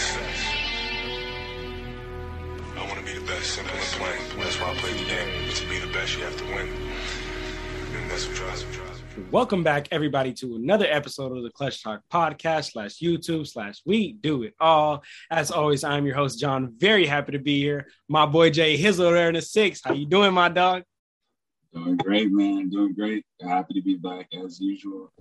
best. I want to be the best, simple and plain. That's why I play the game. To be the best, you have to win. And that's what drives me. Welcome back, everybody, to another episode of the Clutch Talk podcast slash YouTube slash We Do It All. As always, I'm your host, John. Very happy to be here. My boy Jay Hizzle there in the six. How you doing, my dog? Doing great, man. Doing great. Happy to be back as usual.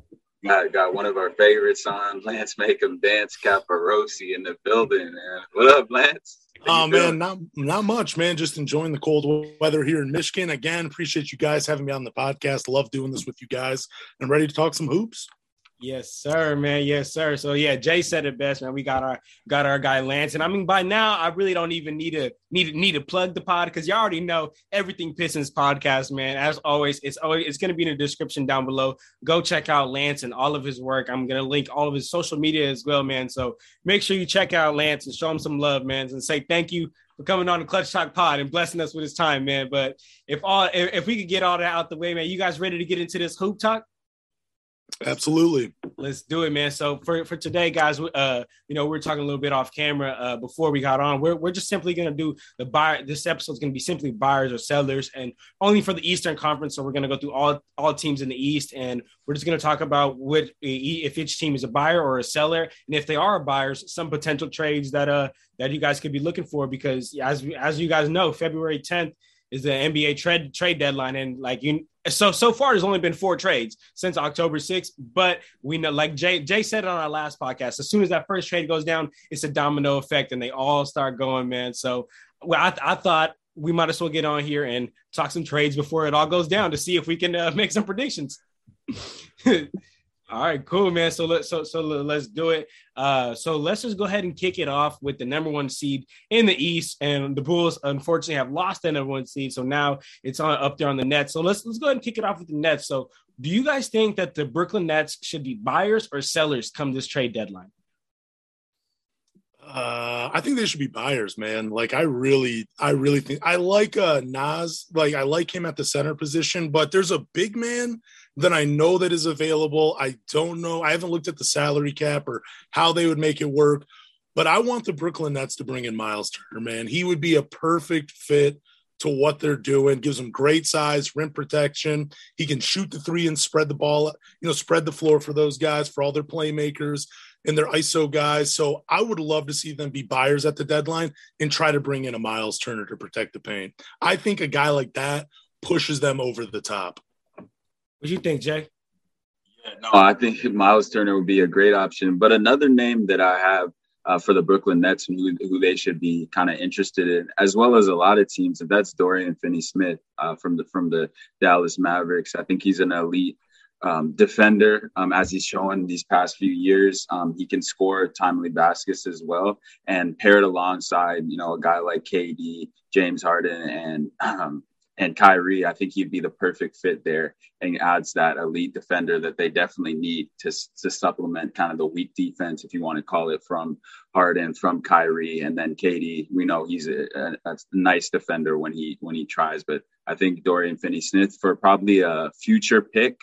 Got, got one of our favorites on, Lance Make 'em Dance Caparosi in the building, man. What up, Lance? Oh man, not not much, man. Just enjoying the cold weather here in Michigan. Again, appreciate you guys having me on the podcast. Love doing this with you guys. I'm ready to talk some hoops. Yes, sir, man. Yes, sir. So yeah, Jay said it best, man. We got our got our guy Lance, and I mean by now I really don't even need to need to need to plug the pod because you already know everything Pistons podcast, man. As always, it's always it's gonna be in the description down below. Go check out Lance and all of his work. I'm gonna link all of his social media as well, man. So make sure you check out Lance and show him some love, man, and say thank you for coming on the Clutch Talk Pod and blessing us with his time, man. But if all if, if we could get all that out the way, man, you guys ready to get into this hoop talk? Absolutely. Let's do it, man. So for, for today, guys, uh, you know, we're talking a little bit off camera uh, before we got on. We're, we're just simply going to do the buyer. This episode is going to be simply buyers or sellers, and only for the Eastern Conference. So we're going to go through all all teams in the East, and we're just going to talk about what if each team is a buyer or a seller, and if they are buyers, some potential trades that uh that you guys could be looking for. Because as as you guys know, February 10th is the NBA trade trade deadline, and like you, so so far there's only been four trades since October 6th. But we know, like Jay Jay said on our last podcast, as soon as that first trade goes down, it's a domino effect, and they all start going, man. So well, I, I thought we might as well get on here and talk some trades before it all goes down to see if we can uh, make some predictions. All right, cool, man. So let's so so let's do it. Uh, so let's just go ahead and kick it off with the number one seed in the East, and the Bulls unfortunately have lost the number one seed, so now it's on up there on the Nets. So let's let's go ahead and kick it off with the Nets. So, do you guys think that the Brooklyn Nets should be buyers or sellers come this trade deadline? Uh, I think they should be buyers, man. Like I really, I really think I like uh Nas. Like I like him at the center position, but there's a big man that I know that is available. I don't know. I haven't looked at the salary cap or how they would make it work, but I want the Brooklyn Nets to bring in Miles Turner, man. He would be a perfect fit to what they're doing. Gives them great size, rim protection. He can shoot the three and spread the ball, you know, spread the floor for those guys, for all their playmakers and their ISO guys. So I would love to see them be buyers at the deadline and try to bring in a Miles Turner to protect the paint. I think a guy like that pushes them over the top. What do you think, Jay? Yeah, no, I think Miles Turner would be a great option. But another name that I have uh, for the Brooklyn Nets who, who they should be kind of interested in, as well as a lot of teams, and that's Dorian Finney-Smith uh, from the from the Dallas Mavericks. I think he's an elite um, defender, um, as he's shown these past few years. Um, he can score timely baskets as well, and paired alongside you know a guy like KD, James Harden, and um, and Kyrie, I think he'd be the perfect fit there and adds that elite defender that they definitely need to, to supplement kind of the weak defense, if you want to call it, from Harden, from Kyrie, and then KD. We know he's a, a, a nice defender when he when he tries, but I think Dorian Finney-Smith for probably a future pick,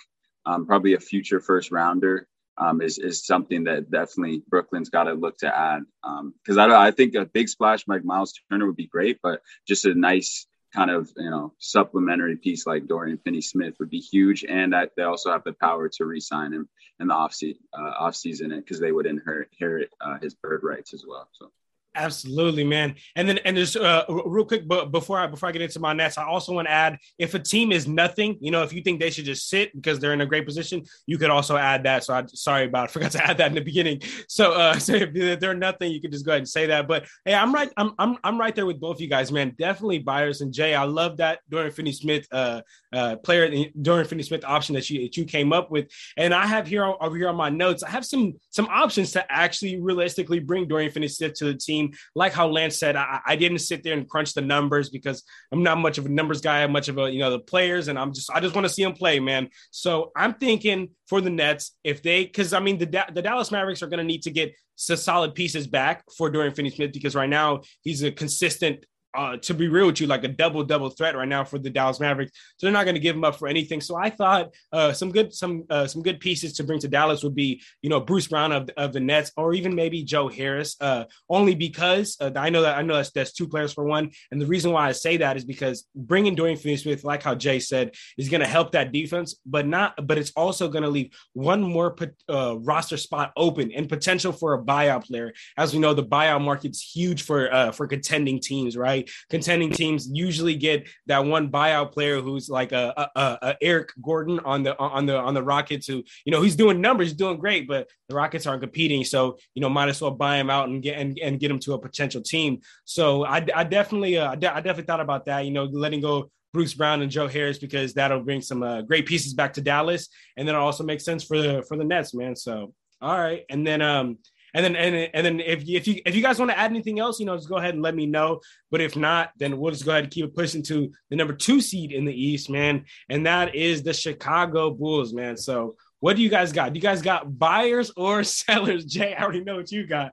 um, probably a future first rounder. Um, is is something that definitely Brooklyn's got to look to add because um, I I think a big splash like Miles Turner would be great, but just a nice kind of you know supplementary piece like Dorian Finney-Smith would be huge, and that they also have the power to re-sign him in the off season, uh, off season because they would inherit, inherit uh, his bird rights as well. So. Absolutely, man. And then and just uh, real quick, but before I before I get into my Nets, I also want to add if a team is nothing, you know, if you think they should just sit because they're in a great position, you could also add that. So I sorry about I forgot to add that in the beginning. So uh, so if they're nothing, you can just go ahead and say that. But hey, I'm right. I'm I'm I'm right there with both you guys, man. Definitely buyers and Jay. I love that Dorian Finney-Smith uh, uh, player Dorian Finney-Smith option that you that you came up with, and I have here over here on my notes. I have some some options to actually realistically bring Dorian Finney-Smith to the team like how Lance said, I, I, didn't sit there and crunch the numbers because I'm not much of a numbers guy, I'm much of a you know the players, and I'm just I just want to see them play, man. So I'm thinking for the Nets if they because I mean the the Dallas Mavericks are going to need to get some solid pieces back for Dorian Finney-Smith because right now he's a consistent uh, to be real with you, like a double double threat right now for the Dallas Mavericks. So they're not going to give him up for anything. So I thought uh, some good some uh, some good pieces to bring to Dallas would be you know Bruce Brown of, of the Nets or even maybe Joe Harris. Uh, only because uh, I know that I know that's, that's two players for one, and the reason why I say that is because bringing Dorian Finney-Smith, like how Jay said, is going to help that defense, but not but it's also going to leave one more roster spot open and potential for a buyout player. As we know, the buyout market's huge for for contending teams, right? Contending teams usually get that one buyout player who's like a, a, a, Eric Gordon on the on the on the Rockets who you know he's doing numbers, doing great, but the Rockets aren't competing, so you know might as well buy him out and get and, and get him to a potential team. So I, I definitely uh, I, de- I definitely thought about that. You know, letting go Bruce Brown and Joe Harris because that'll bring some uh, great pieces back to Dallas, and then it also makes sense for the for the Nets, man. So all right, and then um and then and, and then if you, if you if you guys want to add anything else, you know, just go ahead and let me know. But if not, then we'll just go ahead and keep it pushing to the number two seed in the East, man. And that is the Chicago Bulls, man. So what do you guys got? Do you guys got buyers or sellers? Jay, I already know what you got.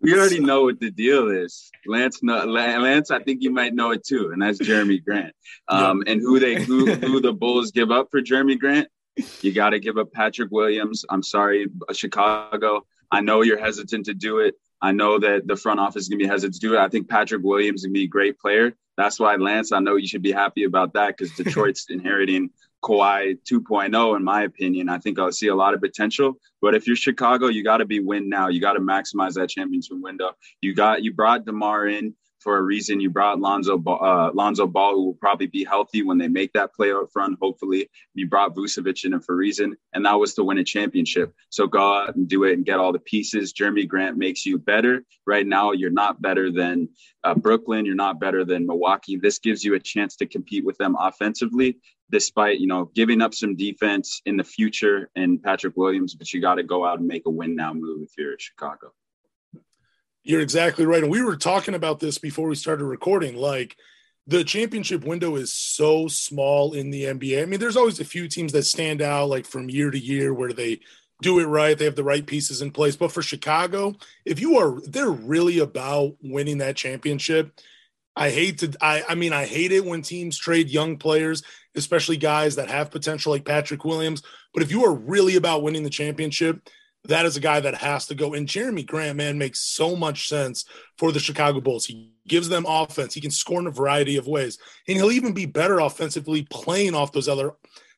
we already know what the deal is. Lance, no, Lance, I think you might know it too, and that's Jerami Grant. Um, and who they who, who the Bulls give up for Jerami Grant? You got to give up Patrick Williams. I'm sorry, Chicago. I know you're hesitant to do it. I know that the front office is going to be hesitant to do it. I think Patrick Williams is going to be a great player. That's why Lance, I know you should be happy about that because Detroit's inheriting Kawhi 2.0, in my opinion. I think I'll see a lot of potential. But if you're Chicago, you got to be win now. You got to maximize that championship window. You got you brought DeMar in for a reason. You brought Lonzo uh, Lonzo Ball, who will probably be healthy when they make that play up front. Hopefully, you brought Vucevic in for a reason, and that was to win a championship. So go out and do it and get all the pieces. Jerami Grant makes you better. Right now, you're not better than uh, Brooklyn. You're not better than Milwaukee. This gives you a chance to compete with them offensively, despite you know giving up some defense in the future and Patrick Williams. But you got to go out and make a win now move if you're at Chicago. You're exactly right. And we were talking about this before we started recording. Like the championship window is so small in the NBA. I mean, there's always a few teams that stand out like from year to year where they do it right, they have the right pieces in place. But for Chicago, if you are they're really about winning that championship. I hate to I I mean I hate it when teams trade young players, especially guys that have potential like Patrick Williams, but if you are really about winning the championship, that is a guy that has to go. And Jerami Grant, man, makes so much sense for the Chicago Bulls. He gives them offense. He can score in a variety of ways. And he'll even be better offensively playing off those other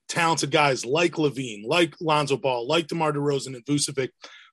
talented guys like LaVine, like Lonzo Ball, like DeMar DeRozan and Vucevic.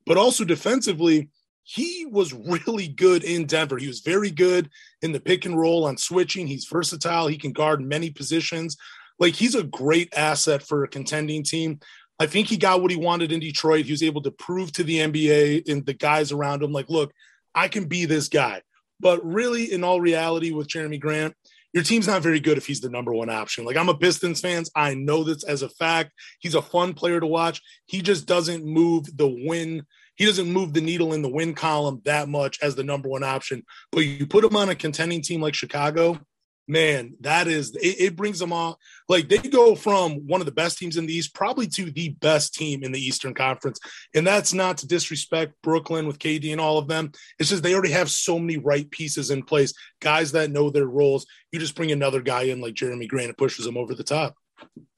But also defensively, he was really good in Denver. He was very good in the pick and roll on switching. He's versatile. He can guard many positions. Like he's a great asset for a contending team. I think he got what he wanted in Detroit. He was able to prove to the NBA and the guys around him, like, look, I can be this guy. But really, in all reality, with Jerami Grant, your team's not very good if he's the number one option. Like I'm a Pistons fans, I know this as a fact. He's a fun player to watch. He just doesn't move the win. He doesn't move the needle in the win column that much as the number one option. But you put him on a contending team like Chicago, man, that is it, it, brings them all like they go from one of the best teams in the East, probably to the best team in the Eastern Conference. And that's not to disrespect Brooklyn with KD and all of them. It's just they already have so many right pieces in place, guys that know their roles. You just bring another guy in like Jerami Grant and pushes them over the top.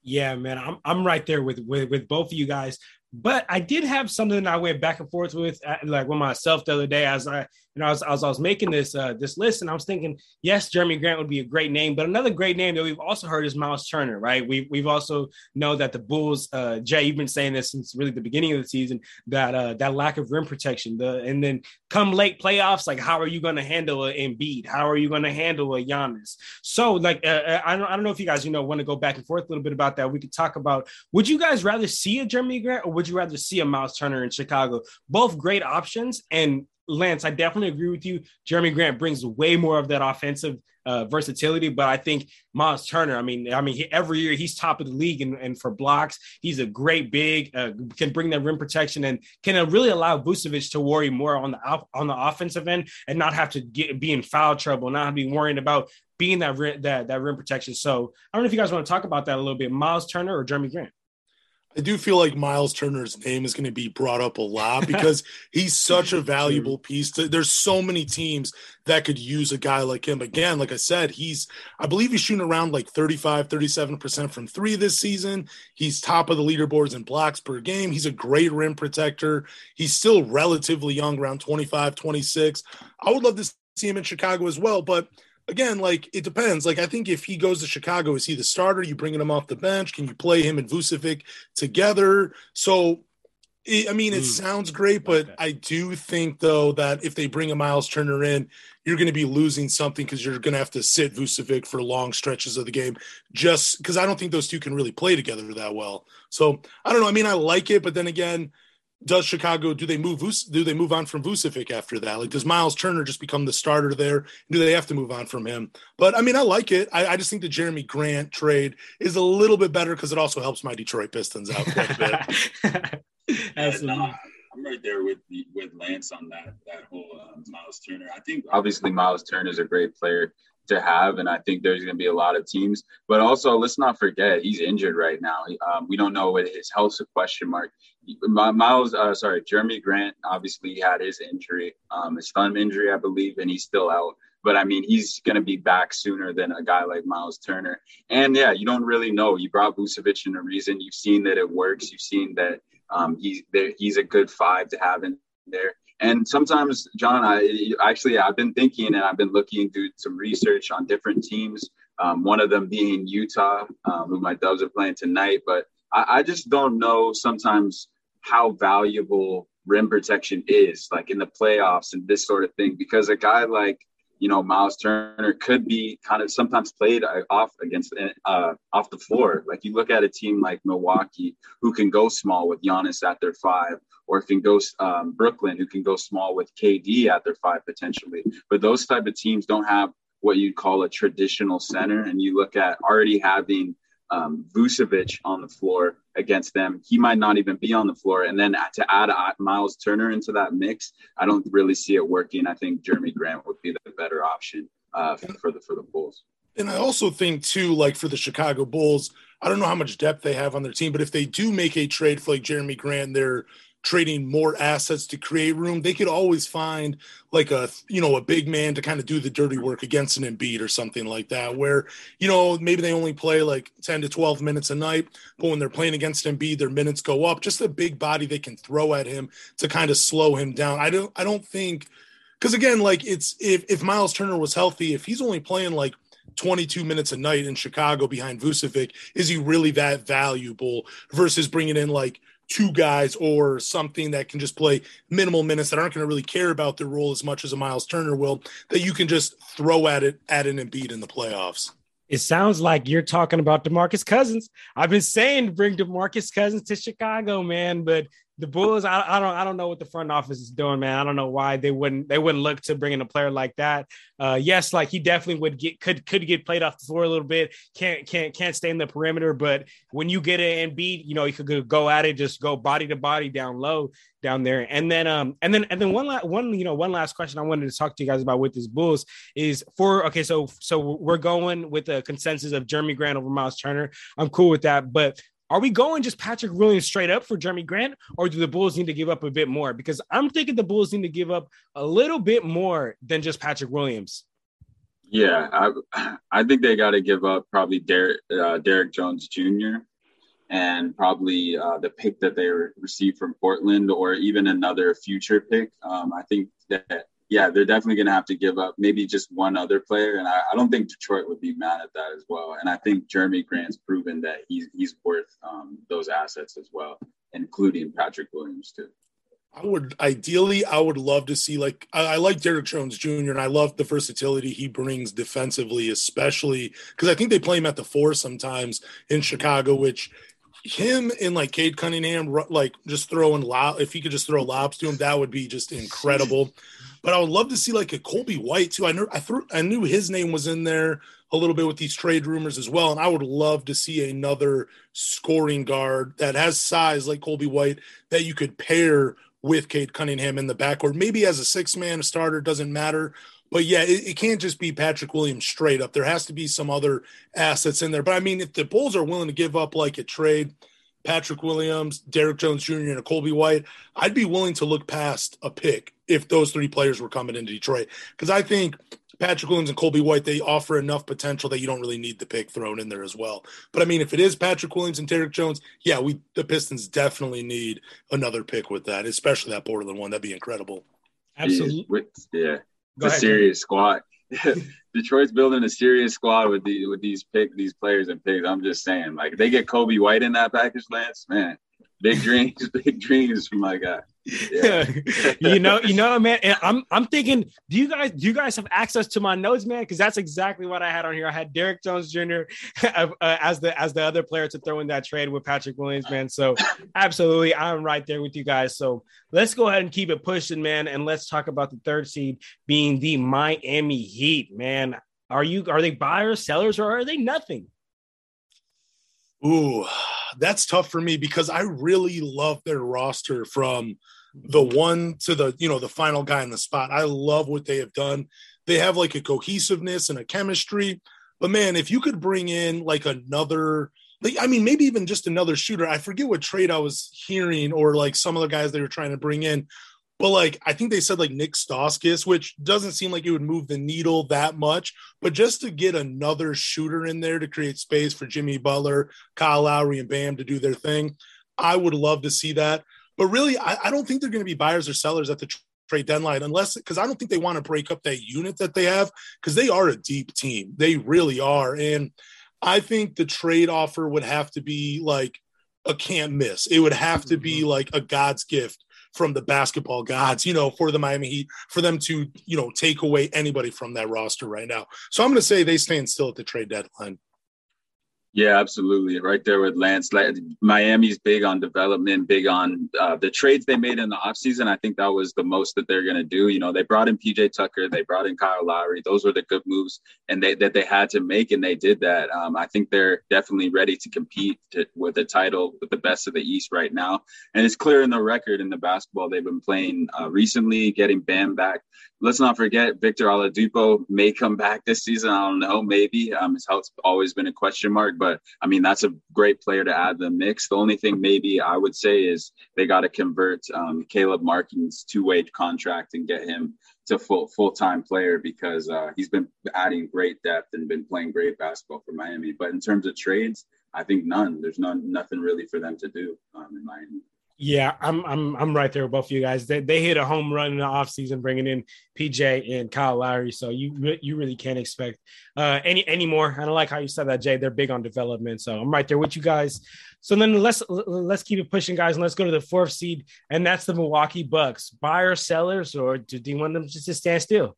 Yeah, man, I'm I'm right there with with with both of you guys. But I did have something I went back and forth with, uh, like with myself the other day, as I, you know, as, I was making this uh, this list, and I was thinking, yes, Jerami Grant would be a great name, but another great name that we've also heard is Miles Turner, right? We we've also know that the Bulls, uh, Jay, you've been saying this since really the beginning of the season that uh, that lack of rim protection, the and then come late playoffs, like how are you going to handle an Embiid? How are you going to handle a Giannis? So, like, uh, uh, I don't I don't know if you guys you know want to go back and forth a little bit about that. We could talk about would you guys rather see a Jerami Grant or would you rather see a Miles Turner in Chicago? Both great options. And Lance, I definitely agree with you. Jerami Grant brings way more of that offensive uh, versatility, but I think Miles Turner. I mean, I mean, he, every year he's top of the league, and, and for blocks, he's a great big. Uh, can bring that rim protection and can uh, really allow Vucevic to worry more on the on the offensive end and not have to get be in foul trouble, not be worrying about being that that that rim protection. So I don't know if you guys want to talk about that a little bit, Miles Turner or Jerami Grant. I do feel like Miles Turner's name is going to be brought up a lot because he's such a valuable piece. To, there's so many teams that could use a guy like him. Again, like I said, he's, I believe he's shooting around like 35, 37% from three this season. He's top of the leaderboards in blocks per game. He's a great rim protector. He's still relatively young, around 25, 26. I would love to see him in Chicago as well, but again, like it depends. Like I think if he goes to Chicago, is he the starter? You bringing him off the bench? Can you play him and Vucevic together? So, I mean, it mm. sounds great, but okay. I do think though that if they bring a Miles Turner in, you're going to be losing something because you're going to have to sit Vucevic for long stretches of the game, just because I don't think those two can really play together that well. So I don't know. I mean, I like it, but then again does Chicago do they move do they move on from Vucevic after that? Like does Miles Turner just become the starter there? Do they have to move on from him? But I mean, I like it. I, I just think the Jerami Grant trade is a little bit better because it also helps my Detroit Pistons out quite a bit. Absolutely. I'm right there with with Lance on that that whole uh, Miles Turner. I think obviously Miles Turner is a great player to have, and I think there's going to be a lot of teams. But also, let's not forget he's injured right now. Um, we don't know what his health's a question mark. Miles, uh, sorry, Jerami Grant obviously had his injury, um, his thumb injury, I believe, and he's still out. But I mean, he's going to be back sooner than a guy like Miles Turner. And yeah, you don't really know. You brought Vucevic in a reason. You've seen that it works. You've seen that um, he's he's a good five to have in there. And sometimes, John, I actually I've been thinking and I've been looking through some research on different teams. Um, one of them being Utah, um, who my Dubs are playing tonight. But I, I just don't know sometimes how valuable rim protection is, like in the playoffs and this sort of thing, because a guy like you know Miles Turner could be kind of sometimes played uh, off against uh, off the floor. Like you look at a team like Milwaukee, who can go small with Giannis at their five, or if you can go um, Brooklyn, who can go small with KD at their five potentially. But those type of teams don't have what you'd call a traditional center, and you look at already having um, Vucevic on the floor against them. He might not even be on the floor. And then to add Miles Turner into that mix, I don't really see it working. I think Jerami Grant would be the better option uh, for the for the Bulls. And I also think too, like for the Chicago Bulls, I don't know how much depth they have on their team, but if they do make a trade for like Jerami Grant, they're trading more assets to create room, they could always find like a you know a big man to kind of do the dirty work against an Embiid or something like that. Where you know maybe they only play like ten to twelve minutes a night, but when they're playing against Embiid, their minutes go up. Just a big body they can throw at him to kind of slow him down. I don't I don't think because again like it's if if Miles Turner was healthy, if he's only playing like 22 minutes a night in Chicago behind Vucevic, is he really that valuable versus bringing in like two guys or something that can just play minimal minutes that aren't going to really care about their role as much as a Miles Turner will, that you can just throw at it at an Embiid in the playoffs. It sounds like you're talking about DeMarcus Cousins. I've been saying bring DeMarcus Cousins to Chicago, man, but the Bulls, I, I, don't I don't know what the front office is doing, man. I don't know why they wouldn't they wouldn't look to bring in a player like that. Uh, yes, like he definitely would get could could get played off the floor a little bit. Can't can't can't stay in the perimeter, but when you get it and beat, you know, you could go at it, just go body to body down low down there. And then um and then and then one last one you know one last question I wanted to talk to you guys about with this Bulls is for okay so so we're going with the consensus of Jerami Grant over Miles Turner. I'm cool with that, but are we going just Patrick Williams straight up for Jerami Grant, or do the Bulls need to give up a bit more? Because I'm thinking the Bulls need to give up a little bit more than just Patrick Williams. Yeah, I, I think they got to give up probably Derrick uh, Derrick Jones Jr. and probably uh, the pick that they received from Portland, or even another future pick. Um, I think that yeah, they're definitely going to have to give up maybe just one other player, and I, I, don't think Detroit would be mad at that as well. And I think Jerami Grant's proven that he's he's worth um, those assets as well, including Patrick Williams too. I would ideally, I would love to see like I, I, like Derrick Jones Jr. and I love the versatility he brings defensively, especially because I think they play him at the four sometimes in Chicago, which him and like Cade Cunningham, like just throwing lob, if he could just throw lobs to him, that would be just incredible. But I would love to see like a Coby White too. I knew I threw I knew his name was in there a little bit with these trade rumors as well. And I would love to see another scoring guard that has size like Coby White that you could pair with Cade Cunningham in the backcourt. Maybe as a six man starter, doesn't matter. But yeah, it, it, can't just be Patrick Williams straight up. There has to be some other assets in there. But I mean, if the Bulls are willing to give up like a trade, Patrick Williams, Derrick Jones Jr., and a Coby White, I'd be willing to look past a pick if those three players were coming into Detroit. Because I think Patrick Williams and Coby White, they offer enough potential that you don't really need the pick thrown in there as well. But I mean, if it is Patrick Williams and Derrick Jones, yeah, we the Pistons definitely need another pick with that, especially that Portland one. That'd be incredible. Absolutely. Yeah. It's a serious squad. Detroit's building a serious squad with these with these pick these players and picks. I'm just saying, like if they get Coby White in that package, Lance, man. Big dreams, big dreams for my guy. Yeah. you know, you know, man. I'm I'm thinking, do you guys do you guys have access to my notes, man? Because that's exactly what I had on here. I had Derrick Jones Jr. uh, as the as the other player to throw in that trade with Patrick Williams, man. So absolutely, I'm right there with you guys. So let's go ahead and keep it pushing, man, and let's talk about the third seed being the Miami Heat, man. Are you are they buyers, sellers, or are they nothing? Ooh, that's tough for me because I really love their roster from the mm-hmm. one to the you know the final guy in the spot. I love what they have done. They have like a cohesiveness and a chemistry. But man, if you could bring in like another like I mean maybe even just another shooter. I forget what trade I was hearing or like some of the guys they were trying to bring in but like I think they said like Nick Stauskas, which doesn't seem like it would move the needle that much. But just to get another shooter in there to create space for Jimmy Butler, Kyle Lowry, and Bam to do their thing, I would love to see that. But really, I, I don't think they're going to be buyers or sellers at the trade deadline unless because I don't think they want to break up that unit that they have because they are a deep team. They really are. And I think the trade offer would have to be like a can't miss. It would have to be mm-hmm. like a God's gift from the basketball gods, you know, for the Miami Heat, for them to, you know, take away anybody from that roster right now. So I'm going to say they stand still at the trade deadline. Yeah, absolutely. Right there with Lance. Miami's big on development, big on uh, the trades they made in the offseason. I think that was the most that they're going to do. You know, they brought in PJ Tucker, they brought in Kyle Lowry. Those were the good moves and they, that they had to make, and they did that. Um, I think they're definitely ready to compete to, with the title with the best of the East right now. And it's clear in the record in the basketball they've been playing uh, recently, getting Bam back. Let's not forget Victor Oladipo may come back this season. I don't know, maybe. Um, his health's always been a question mark but I mean, that's a great player to add the mix. The only thing maybe I would say is they got to convert um, Caleb Martin's two way contract and get him to full full time player because uh, he's been adding great depth and been playing great basketball for Miami. But in terms of trades, I think none. There's none nothing really for them to do um, in Miami. Yeah, I'm I'm I'm right there with both of you guys. They, they hit a home run in the offseason bringing in PJ and Kyle Lowry, so you you really can't expect uh, any any more. I don't like how you said that, Jay. They're big on development, so I'm right there with you guys. So then let's let's keep it pushing, guys, and let's go to the fourth seed, and that's the Milwaukee Bucks. Buyers, sellers, or do you want them just to stand still?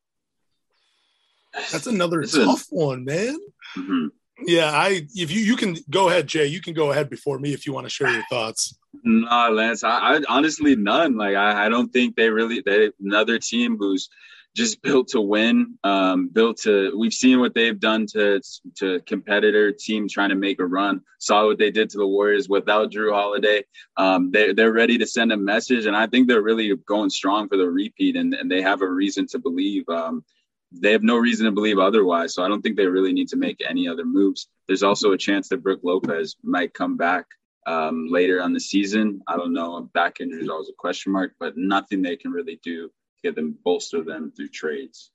That's another tough one, man. Mm-hmm. Yeah, I if you you can go ahead, Jay. You can go ahead before me if you want to share your thoughts. No, Lance. I, I honestly none. Like I, I don't think they really they another team who's just built to win. Um, built to we've seen what they've done to to competitor team trying to make a run. Saw what they did to the Warriors without Jrue Holiday. Um, they they're ready to send a message, and I think they're really going strong for the repeat, and, and they have a reason to believe. Um, they have no reason to believe otherwise. So I don't think they really need to make any other moves. There's also a chance that Brook Lopez might come back um, later on the season. I don't know. Back injury is always a question mark, but nothing they can really do to get them bolster them through trades.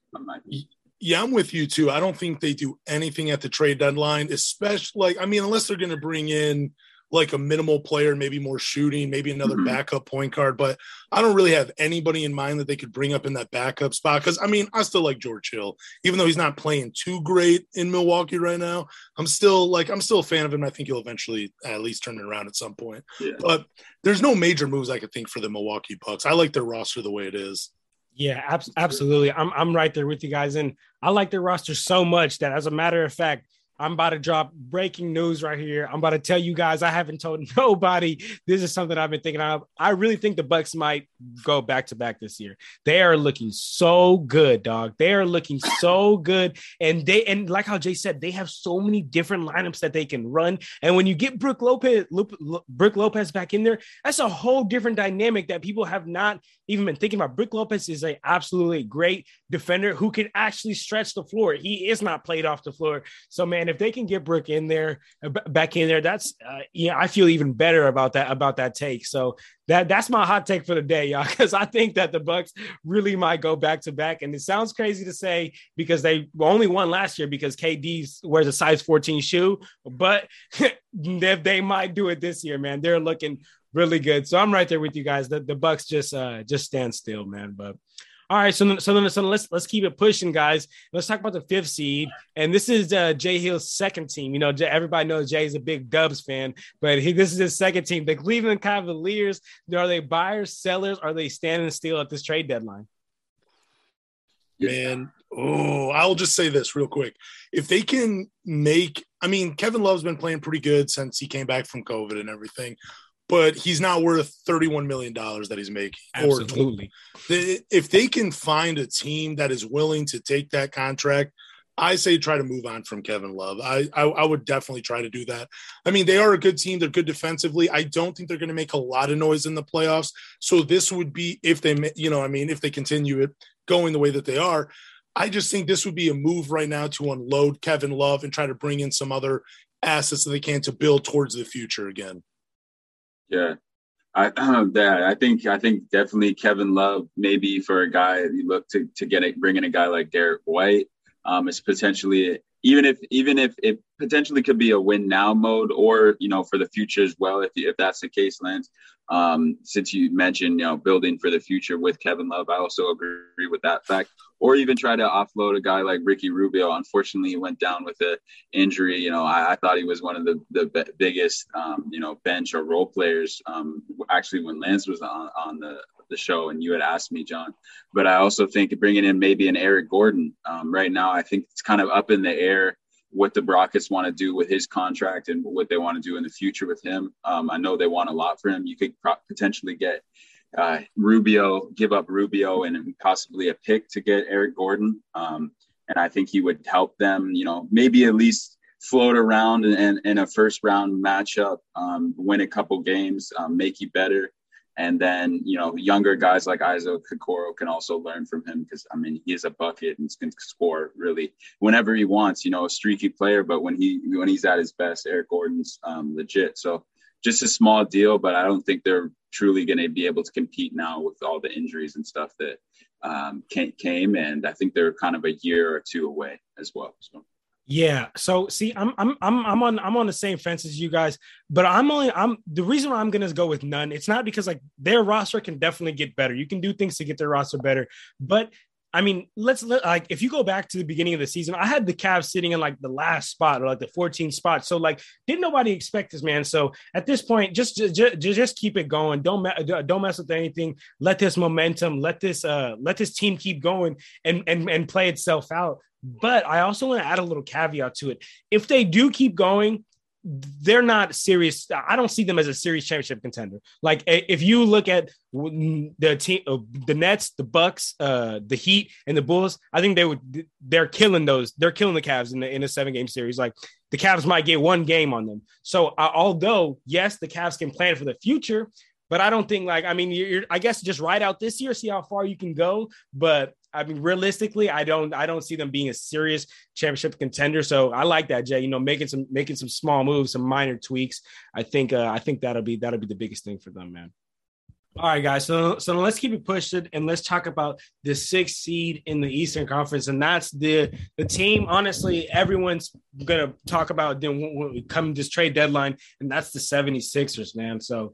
Yeah, I'm with you too. I don't think they do anything at the trade deadline, especially like I mean, unless they're going to bring in like a minimal player, maybe more shooting, maybe another mm-hmm. backup point guard. But I don't really have anybody in mind that they could bring up in that backup spot. Cause I mean, I still like George Hill, even though he's not playing too great in Milwaukee right now. I'm still like, I'm still a fan of him. I think he'll eventually at least turn it around at some point. Yeah. But there's no major moves I could think for the Milwaukee Bucks. I like their roster the way it is. Yeah, ab- absolutely. I'm I'm right there with you guys, and I like their roster so much that, as a matter of fact, I'm about to drop breaking news right here. I'm about to tell you guys I haven't told nobody. This is something I've been thinking of. I really think the Bucks might go back to back this year. They are looking so good, dog. They are looking so good. And they and like how Jay said, they have so many different lineups that they can run. And when you get Brook Lopez, Lopez back in there, that's a whole different dynamic that people have not even been thinking about. Brook Lopez is a absolutely great defender who can actually stretch the floor. He is not played off the floor. So man, if they can get Brook in there, uh, back in there, that's uh, yeah, I feel even better about that about that take. So that that's my hot take for the day, y'all, because I think that the Bucks really might go back to back. And it sounds crazy to say because they only won last year because KD wears a size 14 shoe, but if they might do it this year, man, they're looking really good. So I'm right there with you guys. The, the Bucks just uh just stand still, man. But all right, so so then, so let's let's keep it pushing, guys. Let's talk about the fifth seed, and this is uh, Jay Hill's second team. You know, Jay, everybody knows Jay is a big Dubs fan, but he, this is his second team. The Cleveland Cavaliers. Are they buyers, sellers? Are they standing still at this trade deadline? Man, oh, I'll just say this real quick. If they can make, I mean, Kevin Love's been playing pretty good since he came back from COVID and everything but he's not worth $31 million that he's making. Absolutely. if they can find a team that is willing to take that contract, I say try to move on from Kevin Love. I, I, I would definitely try to do that. I mean, they are a good team. They're good defensively. I don't think they're going to make a lot of noise in the playoffs. So this would be if they, you know, I mean, if they continue it going the way that they are. I just think this would be a move right now to unload Kevin Love and try to bring in some other assets that they can to build towards the future again. Yeah. I that I think I think definitely Kevin Love maybe for a guy you look to to get it bring in a guy like Derrick White um is potentially even if even if it potentially could be a win now mode or you know for the future as well if if that's the case Lance um, since you mentioned, you know, building for the future with Kevin Love, I also agree with that fact. Or even try to offload a guy like Ricky Rubio. Unfortunately, he went down with an injury. You know, I, I, thought he was one of the the biggest, um, you know, bench or role players. Um, actually, when Lance was on on the the show and you had asked me, John. But I also think bringing in maybe an Eric Gordon um, right now, I think it's kind of up in the air what the Rockets want to do with his contract and what they want to do in the future with him. Um, I know they want a lot for him. You could potentially get uh, Rubio, give up Rubio and possibly a pick to get Eric Gordon. Um, and I think he would help them, you know, maybe at least float around in, in a first round matchup, um, win a couple games, um, make you better. And then, you know, younger guys like Isaac Okoro can also learn from him because, I mean, he is a bucket and can score really whenever he wants, you know, a streaky player. But when he when he's at his best, Eric Gordon's um, legit. So just a small deal, but I don't think they're truly going to be able to compete now with all the injuries and stuff that um, came. And I think they're kind of a year or two away as well. So. Yeah. So see, I'm I'm I'm I'm on I'm on the same fence as you guys, but I'm only I'm the reason why I'm gonna go with none. It's not because like their roster can definitely get better. You can do things to get their roster better, but I mean, let's let, like if you go back to the beginning of the season, I had the Cavs sitting in like the last spot or like the 14th spot. So like, didn't nobody expect this man? So at this point, just just, just keep it going. Don't don't mess with anything. Let this momentum, let this uh let this team keep going and and and play itself out. But I also want to add a little caveat to it. If they do keep going, they're not serious. I don't see them as a serious championship contender. Like if you look at the team, uh, the Nets, the Bucks, uh, the Heat, and the Bulls, I think they would. They're killing those. They're killing the Cavs in the in a seven game series. Like the Cavs might get one game on them. So uh, although yes, the Cavs can plan for the future, but I don't think like I mean you're, I guess just ride out this year, see how far you can go. But I mean, realistically, I don't I don't see them being a serious championship contender. So I like that, Jay. You know, making some making some small moves, some minor tweaks. I think uh, I think that'll be that'll be the biggest thing for them, man. All right, guys. So so let's keep it pushed and let's talk about the sixth seed in the Eastern Conference, and that's the the team. Honestly, everyone's gonna talk about them when we come this trade deadline, and that's the 76ers, man. So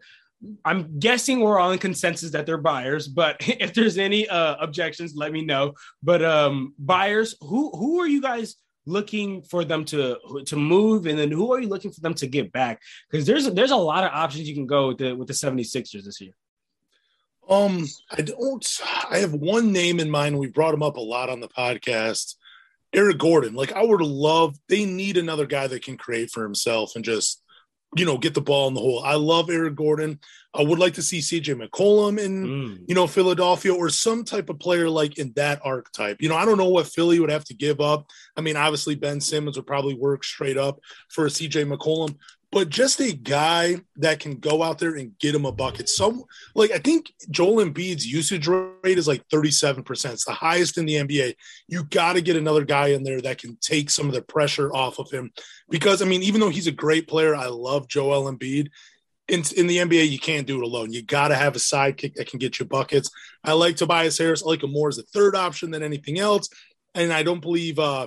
I'm guessing we're all in consensus that they're buyers, but if there's any uh, objections, let me know. But um, buyers, who who are you guys looking for them to to move, and then who are you looking for them to get back? Because there's there's a lot of options you can go with the with the 76ers this year. Um, I don't. I have one name in mind. We brought him up a lot on the podcast. Eric Gordon. Like I would love. They need another guy that can create for himself and just you know, get the ball in the hole. I love Eric Gordon. I would like to see CJ McCollum in, mm. you know, Philadelphia or some type of player like in that archetype. You know, I don't know what Philly would have to give up. I mean, obviously Ben Simmons would probably work straight up for a CJ McCollum, but just a guy that can go out there and get him a bucket. Some like I think Joel Embiid's usage rate is like 37%. It's the highest in the NBA. You got to get another guy in there that can take some of the pressure off of him. Because I mean, even though he's a great player, I love Joel Embiid. In, in the NBA, you can't do it alone. You got to have a sidekick that can get you buckets. I like Tobias Harris. I like him more as a third option than anything else. And I don't believe uh,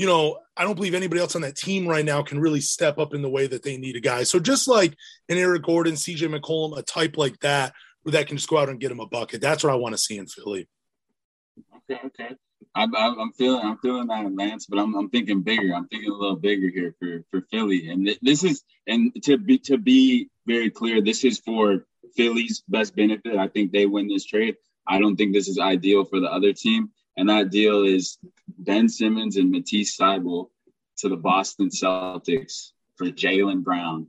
you know, I don't believe anybody else on that team right now can really step up in the way that they need a guy. So just like an Eric Gordon, CJ McCollum, a type like that, where that can just go out and get him a bucket. That's what I want to see in Philly. Okay, okay. I'm, I'm feeling I'm feeling that Lance, but I'm, I'm thinking bigger. I'm thinking a little bigger here for for Philly, and this is and to be to be very clear, this is for Philly's best benefit. I think they win this trade. I don't think this is ideal for the other team. And that deal is Ben Simmons and Matisse Thybulle to the Boston Celtics for Jaylen Brown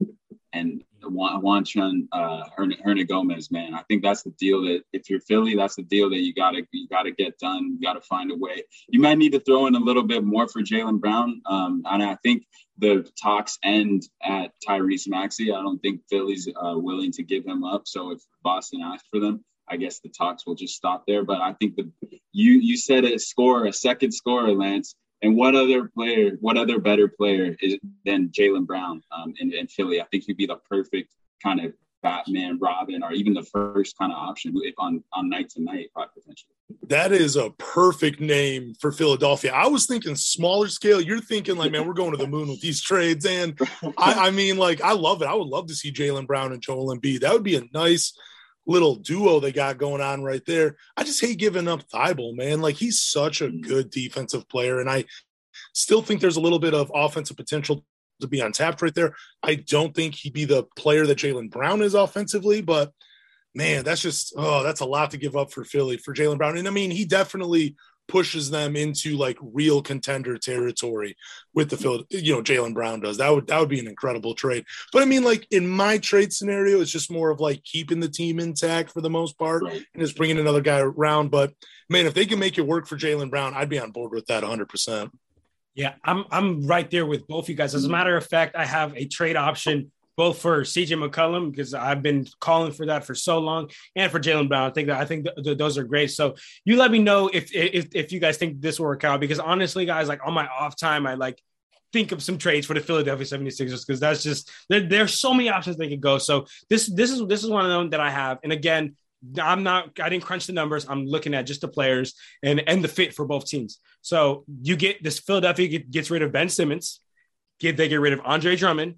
and Juan, Juan uh, Hernangomez, man. I think that's the deal that if you're Philly, that's the deal that you gotta you gotta get done. You gotta find a way. You might need to throw in a little bit more for Jaylen Brown, um, and I think the talks end at Tyrese Maxey. I don't think Philly's uh, willing to give him up. So if Boston asks for them, I guess the talks will just stop there. But I think the you you said a score, a second scorer, Lance. And what other player, what other better player is than Jaylen Brown um, in, in Philly? I think he'd be the perfect kind of Batman, Robin, or even the first kind of option on on night to night potentially. That is a perfect name for Philadelphia. I was thinking smaller scale. You're thinking like, man, we're going to the moon with these trades, and I, I mean, like, I love it. I would love to see Jaylen Brown and Joel Embiid. That would be a nice little duo they got going on right there. I just hate giving up Thybulle, man. Like he's such a mm. good defensive player, and I still think there's a little bit of offensive potential to be untapped right there. I don't think he'd be the player that Jaylen Brown is offensively, but man, that's just oh, that's a lot to give up for Philly for Jaylen Brown. And I mean, he definitely pushes them into like real contender territory with the field. You know, Jaylen Brown does that would that would be an incredible trade. But I mean, like in my trade scenario, it's just more of like keeping the team intact for the most part right. and just bringing another guy around. But man, if they can make it work for Jaylen Brown, I'd be on board with that 100. percent Yeah, I'm I'm right there with both you guys. As a mm-hmm. matter of fact, I have a trade option both for CJ McCollum because I've been calling for that for so long, and for Jaylen Brown. I think that I think th- th- those are great. So you let me know if, if if you guys think this will work out because honestly, guys, like on my off time, I like think of some trades for the Philadelphia 76ers because that's just there, there's so many options they could go. So this this is this is one of them that I have. And again, I'm not I didn't crunch the numbers. I'm looking at just the players and and the fit for both teams. So you get this Philadelphia get, gets rid of Ben Simmons, get they get rid of Andre Drummond,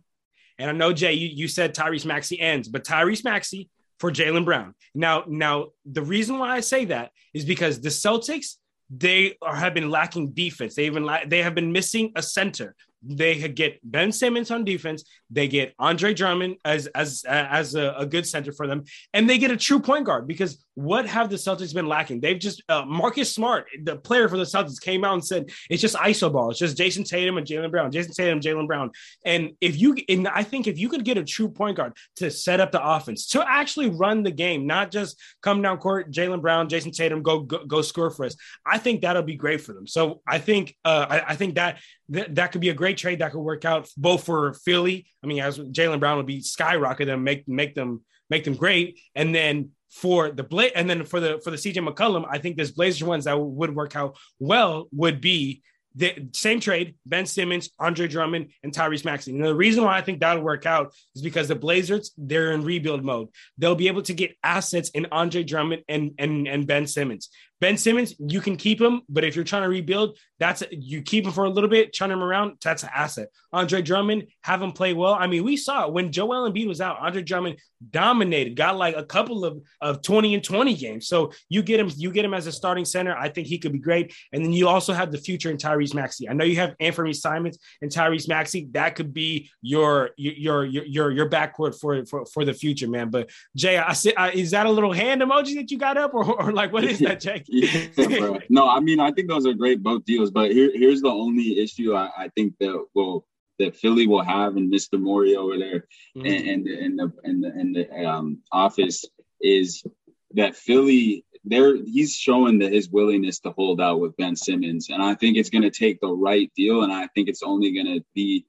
and I know Jay, you, you said Tyrese Maxey ends, but Tyrese Maxey for Jaylen Brown. Now, now the reason why I say that is because the Celtics they are, have been lacking defense. They even la- they have been missing a center they get Ben Simmons on defense. They get Andre Drummond as as as a, a, good center for them, and they get a true point guard. Because what have the Celtics been lacking? They've just uh, Marcus Smart, the player for the Celtics, came out and said it's just iso ball. It's just Jayson Tatum and Jaylen Brown. Jayson Tatum, Jaylen Brown. And if you, and I think if you could get a true point guard to set up the offense, to actually run the game, not just come down court, Jaylen Brown, Jayson Tatum, go, go go score for us. I think that'll be great for them. So I think uh, I, I think that that, that could be a great trade that could work out both for Philly. I mean, as Jaylen Brown would be skyrocket them, make make them make them great, and then for the Bla- and then for the for the CJ McCollum, I think this Blazers ones that would work out well would be the same trade: Ben Simmons, Andre Drummond, and Tyrese Maxey. And the reason why I think that'll work out is because the Blazers they're in rebuild mode. They'll be able to get assets in Andre Drummond and and and Ben Simmons. Ben Simmons, you can keep him, but if you're trying to rebuild, that's you keep him for a little bit, churn him around. That's an asset. Andre Drummond, have him play well. I mean, we saw it when Joel Embiid was out. Andre Drummond dominated, got like a couple of, of 20 and 20 games. So you get him, you get him as a starting center. I think he could be great. And then you also have the future in Tyrese Maxey. I know you have Anthony Simons and Tyrese Maxey. That could be your your your your your backcourt for for, for the future, man. But Jay, I, I, is that a little hand emoji that you got up, or, or like what is that, Jay? Yeah, no, I mean I think those are great both deals, but here, here's the only issue I, I think that will that Philly will have and Mr. Morey over there mm-hmm. and, and the in the in the um, office is that Philly there he's showing that his willingness to hold out with Ben Simmons, and I think it's going to take the right deal, and I think it's only going to be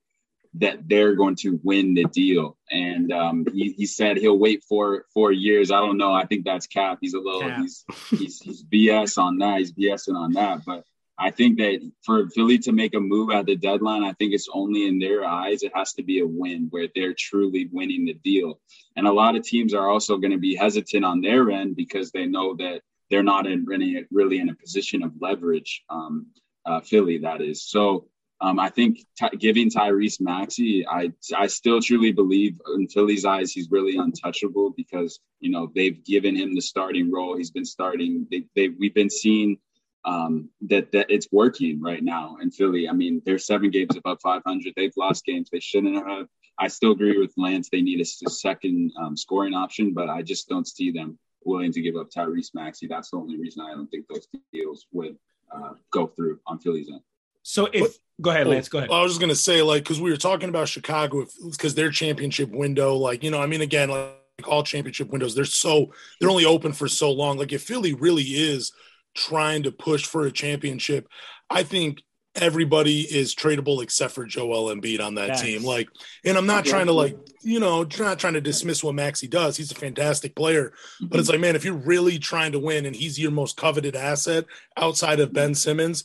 that they're going to win the deal. And um, he, he said he'll wait for four years. I don't know. I think that's cap. He's a little he's, he's he's BS on that. He's BSing on that. But I think that for Philly to make a move at the deadline, I think it's only in their eyes. It has to be a win where they're truly winning the deal. And a lot of teams are also going to be hesitant on their end because they know that they're not in really, really in a position of leverage. Um, uh, Philly, that is. So um, I think t- giving Tyrese Maxey, I I still truly believe in Philly's eyes he's really untouchable because you know they've given him the starting role. He's been starting. They, they we've been seeing um, that that it's working right now in Philly. I mean, they're seven games above 500. They've lost games they shouldn't have. I still agree with Lance. They need a, a second um, scoring option, but I just don't see them willing to give up Tyrese Maxey. That's the only reason I don't think those deals would uh, go through on Philly's end. So if go ahead, Lance, go ahead. I was just gonna say, like, because we were talking about Chicago, because their championship window, like, you know, I mean, again, like all championship windows, they're so they're only open for so long. Like, if Philly really is trying to push for a championship, I think everybody is tradable except for Joel Embiid on that yes. team. Like, and I'm not trying to like, you know, not trying to dismiss what Maxey does. He's a fantastic player, mm-hmm. but it's like, man, if you're really trying to win and he's your most coveted asset outside of Ben Simmons,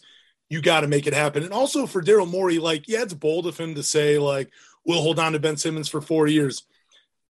you got to make it happen. And also for Daryl Morey, like, yeah, it's bold of him to say like, we'll hold on to Ben Simmons for four years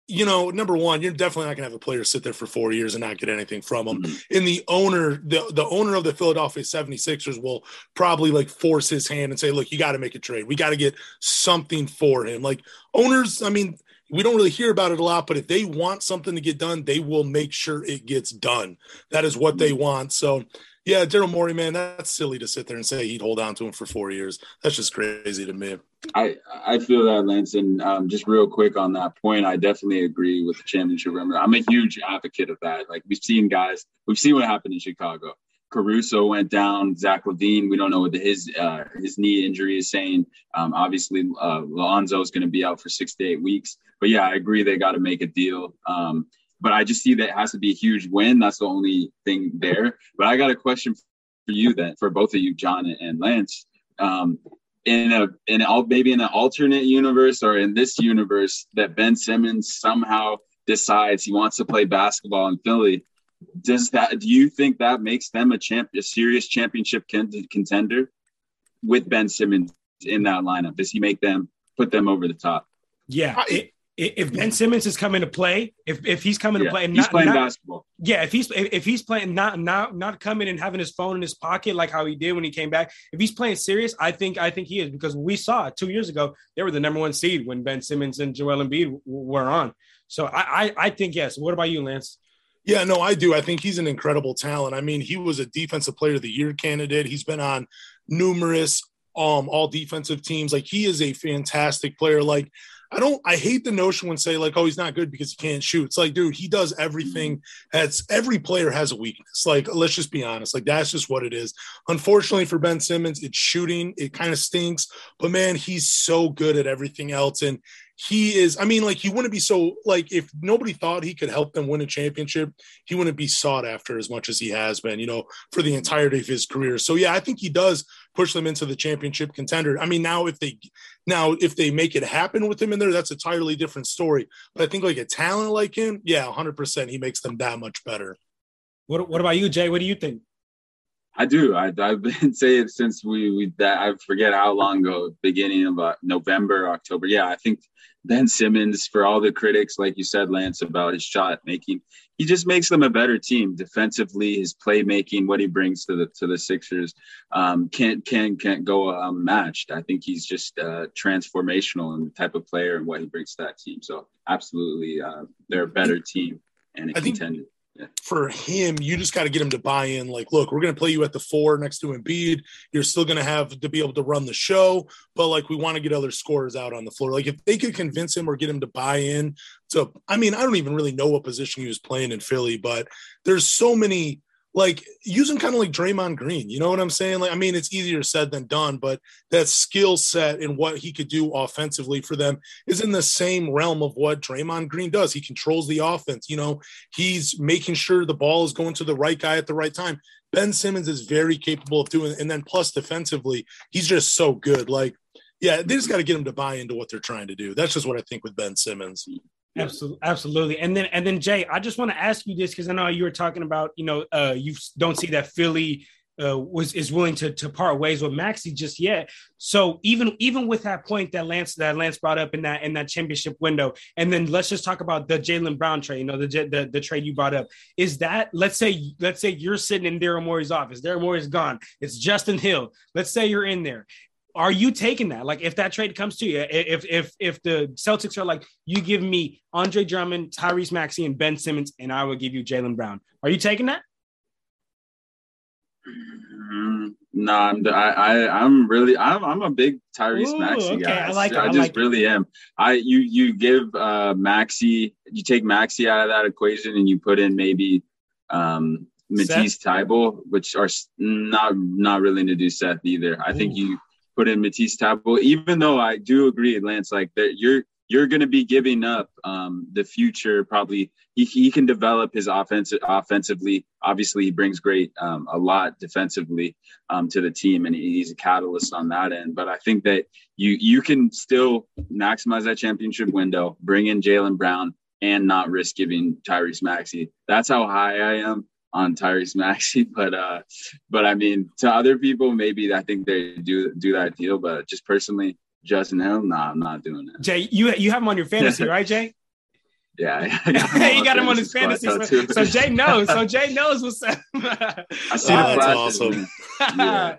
you know, number one, you're definitely not gonna have a player sit there for four years and not get anything from him. Mm-hmm. And the owner, the, the owner of the Philadelphia 76ers will probably like force his hand and say, look, you got to make a trade. We got to get something for him. Like owners, I mean, we don't really hear about it a lot, but if they want something to get done, they will make sure it gets done. That is what they mm-hmm. want. So yeah, Daryl Morey, man, that's silly to sit there and say he'd hold on to him for four years. That's just crazy to me. I I feel that, Lance, and um, just real quick on that point, I definitely agree with the championship. Remember, I'm a huge advocate of that. Like we've seen guys, we've seen what happened in Chicago. Caruso went down. Zach LaVine, we don't know what his uh, his knee injury is saying. Um, obviously, uh, Lonzo is going to be out for six to eight weeks. But yeah, I agree they got to make a deal. Um, but I just see that it has to be a huge win. That's the only thing there. But I got a question for you then, for both of you, John and Lance. Um, in a in all maybe in an alternate universe or in this universe that Ben Simmons somehow decides he wants to play basketball in Philly, does that do you think that makes them a champ a serious championship contender with Ben Simmons in that lineup? Does he make them put them over the top? Yeah, it, if Ben Simmons is coming to play, if, if he's coming yeah, to play, and he's not, playing not, basketball. Yeah, if he's if he's playing not not not coming and having his phone in his pocket like how he did when he came back. If he's playing serious, I think I think he is because we saw two years ago they were the number one seed when Ben Simmons and Joel Embiid w- were on. So I, I I think yes. What about you, Lance? Yeah, no, I do. I think he's an incredible talent. I mean, he was a defensive player of the year candidate. He's been on numerous um all defensive teams. Like he is a fantastic player. Like I don't I hate the notion when say like, oh, he's not good because he can't shoot. It's like, dude, he does everything. That's every player has a weakness. Like, let's just be honest. Like, that's just what it is. Unfortunately for Ben Simmons, it's shooting. It kind of stinks, but man, he's so good at everything else. And he is, I mean, like he wouldn't be so like if nobody thought he could help them win a championship, he wouldn't be sought after as much as he has been, you know, for the entirety of his career. So yeah, I think he does push them into the championship contender. I mean, now if they now if they make it happen with him in there, that's a entirely different story. But I think like a talent like him, yeah, 100 percent he makes them that much better. What what about you, Jay? What do you think? I do. I, have been saying since we, we that I forget how long ago, beginning of uh, November, October. Yeah, I think Ben Simmons, for all the critics, like you said, Lance, about his shot making, he just makes them a better team defensively. His playmaking, what he brings to the to the Sixers, um, can't can can't go unmatched. I think he's just uh, transformational in the type of player and what he brings to that team. So absolutely, uh, they're a better team and a contender. Think- for him, you just got to get him to buy in. Like, look, we're going to play you at the four next to Embiid. You're still going to have to be able to run the show, but like, we want to get other scorers out on the floor. Like, if they could convince him or get him to buy in So, I mean, I don't even really know what position he was playing in Philly, but there's so many like him kind of like Draymond Green. You know what I'm saying? Like, I mean, it's easier said than done, but that skill set and what he could do offensively for them is in the same realm of what Draymond Green does. He controls the offense. You know, he's making sure the ball is going to the right guy at the right time. Ben Simmons is very capable of doing, and then plus defensively, he's just so good. Like yeah, they just got to get him to buy into what they're trying to do. That's just what I think with Ben Simmons. Absolutely, absolutely. And then and then Jay, I just want to ask you this because I know you were talking about, you know, uh, you don't see that Philly uh, was is willing to to part ways with Maxey just yet. So even even with that point that Lance that Lance brought up in that in that championship window, and then let's just talk about the Jaylen Brown trade. You know the, the the trade you brought up is that let's say let's say you're sitting in Daryl Morey's office. Daryl Morey's gone. It's Justin Hill. Let's say you're in there are you taking that? Like, if that trade comes to you, if if if the Celtics are like, you give me Andre Drummond, Tyrese Maxey, and Ben Simmons, and I will give you Jaylen Brown, are you taking that? Mm, no, I'm I, I I'm really I'm I'm a big Tyrese Ooh, Maxey okay. guy. I, like I, I just like really it. am. I you you give uh Maxey you take Maxey out of that equation and you put in maybe um Matisse Thybulle, which are not not really to do Seth either. I Ooh. think you put in Matisse Thybulle, even though I do agree, Lance, like that you're you're going to be giving up um, the future. Probably he, he can develop his offense offensively. Obviously, he brings great um, a lot defensively um, to the team, and he's a catalyst on that end. But I think that you you can still maximize that championship window, bring in Jaylen Brown, and not risk giving Tyrese Maxey. That's how high I am on Tyrese Maxey, but uh, but I mean, to other people, maybe I think they do do that deal. But just personally, Justin Hill, nah, I'm not doing that. Jay, you you have him on your fantasy, right, Jay? Yeah, he got him on his fantasy. So, so, Jay knows. So Jay knows what's up. I see the flashes. Awesome. yeah.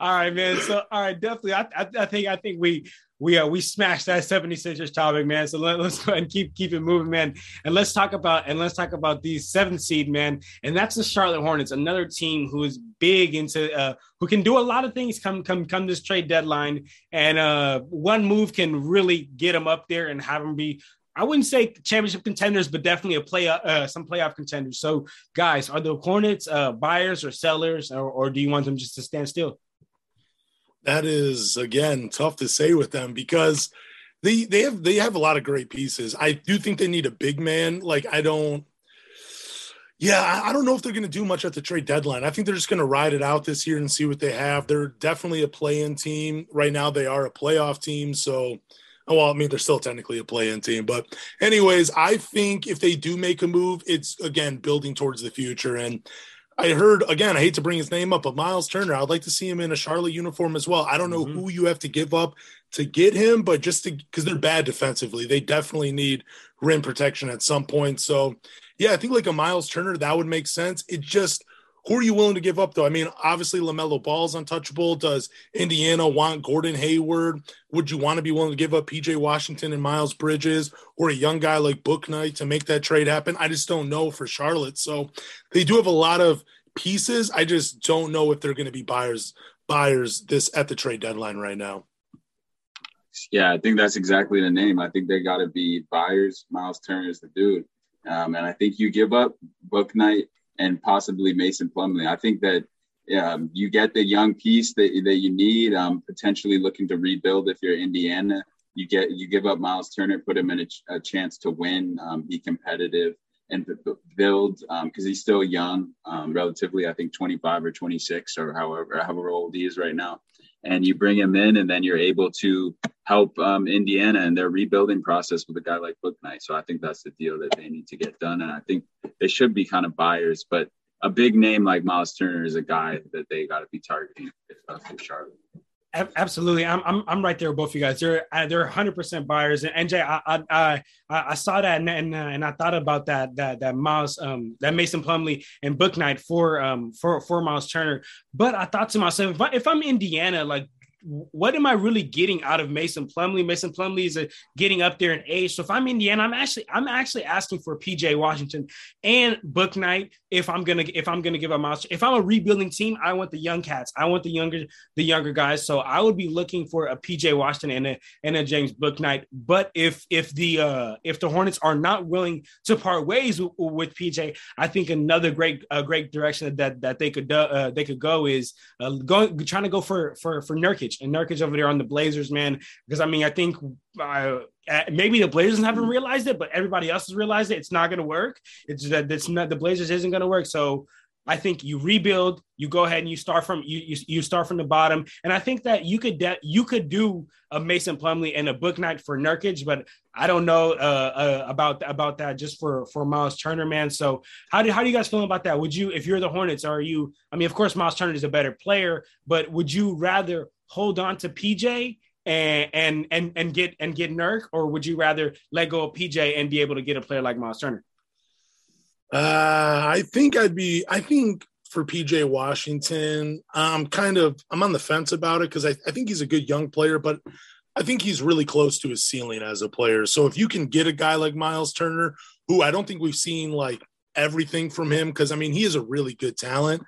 all right, man. So all right, definitely. I, I, I think I think we we uh, we smashed that 76ers topic, man. So let, us go ahead and keep keep it moving, man. And let's talk about and let's talk about the seventh seed, man. And that's the Charlotte Hornets, another team who is big into uh, who can do a lot of things come come come this trade deadline. And uh, one move can really get them up there and have them be. I wouldn't say championship contenders, but definitely a play uh, some playoff contenders. So, guys, are the Hornets uh, buyers or sellers, or, or do you want them just to stand still? That is again tough to say with them because they they have they have a lot of great pieces. I do think they need a big man. Like I don't yeah, I don't know if they're going to do much at the trade deadline. I think they're just going to ride it out this year and see what they have. They're definitely a play-in team right now. They are a playoff team, so well, I mean they're still technically a play-in team, but anyways, I think if they do make a move, it's again building towards the future and I heard again. I hate to bring his name up, but Miles Turner. I'd like to see him in a Charlotte uniform as well. I don't know mm-hmm. who you have to give up to get him, but just to because they're bad defensively, they definitely need rim protection at some point. So, yeah, I think like a Miles Turner that would make sense. It just who are you willing to give up, though? I mean, obviously, LaMelo Ball's untouchable. Does Indiana want Gordon Hayward? Would you want to be willing to give up PJ Washington and Miles Bridges or a young guy like Bouknight to make that trade happen? I just don't know for Charlotte. So they do have a lot of pieces. I just don't know if they're going to be buyers buyers this at the trade deadline right now. Yeah, I think that's exactly the name. I think they got to be buyers. Miles Turner is the dude. Um, and I think you give up Bouknight and possibly Mason Plumlee. I think that um, you get the young piece that, that you need. Um, potentially looking to rebuild if you're Indiana. You get you give up Miles Turner, put him in a, a chance to win, um, be competitive, and build because um, he's still young, um, relatively. I think 25 or 26 or however however old he is right now and you bring him in, and then you're able to help um, Indiana in their rebuilding process with a guy like Bouknight. So I think that's the deal that they need to get done, and I think they should be kind of buyers. But a big name like Miles Turner is a guy that they got to be targeting if, Charlotte. Absolutely, I'm, I'm I'm right there with both of you guys. They're uh, they're 100 percent buyers. And NJ, I I I, I saw that and and, uh, and, I thought about that that that Miles um that Mason Plumlee and Bouknight for um for for Miles Turner. But I thought to myself, if, I, if I'm Indiana, like what am I really getting out of Mason Plumlee? Mason Plumlee is a, getting up there in age. So if I'm Indiana, I'm actually I'm actually asking for PJ Washington and Bouknight if I'm gonna if I'm gonna give a mouse. If I'm a rebuilding team, I want the young cats. I want the younger the younger guys. So I would be looking for a PJ Washington and a and a James Bouknight. But if if the uh if the Hornets are not willing to part ways with, with PJ, I think another great uh, great direction that that they could uh, they could go is uh, going trying to go for for for Nurkic And Nurkic over there on the Blazers, man. Because I mean, I think uh, maybe the Blazers haven't realized it, but everybody else has realized it. It's not going to work. It's that it's not the Blazers isn't going to work. So I think you rebuild, you go ahead and you start from you you, you start from the bottom. And I think that you could de- you could do a Mason Plumlee and a Bouknight for Nurkic, but I don't know uh, uh, about about that just for for Miles Turner, man. So how do how do you guys feel about that? Would you, if you're the Hornets, are you? I mean, of course, Miles Turner is a better player, but would you rather hold on to PJ and and and and get and get Nurk, or would you rather let go of PJ and be able to get a player like Miles Turner? Uh, I think I'd be. I think for PJ Washington, I'm kind of I'm on the fence about it because I, I think he's a good young player, but I think he's really close to his ceiling as a player. So if you can get a guy like Miles Turner, who I don't think we've seen like everything from him, because I mean he is a really good talent.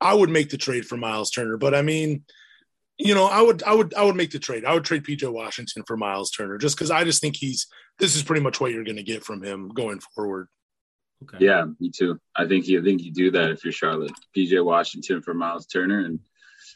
I would make the trade for Miles Turner, but I mean, you know, I would, I would, I would make the trade. I would trade PJ Washington for Miles Turner just because I just think he's. This is pretty much what you're going to get from him going forward. Okay. Yeah, me too. I think you I think you do that if you're Charlotte. PJ Washington for Miles Turner and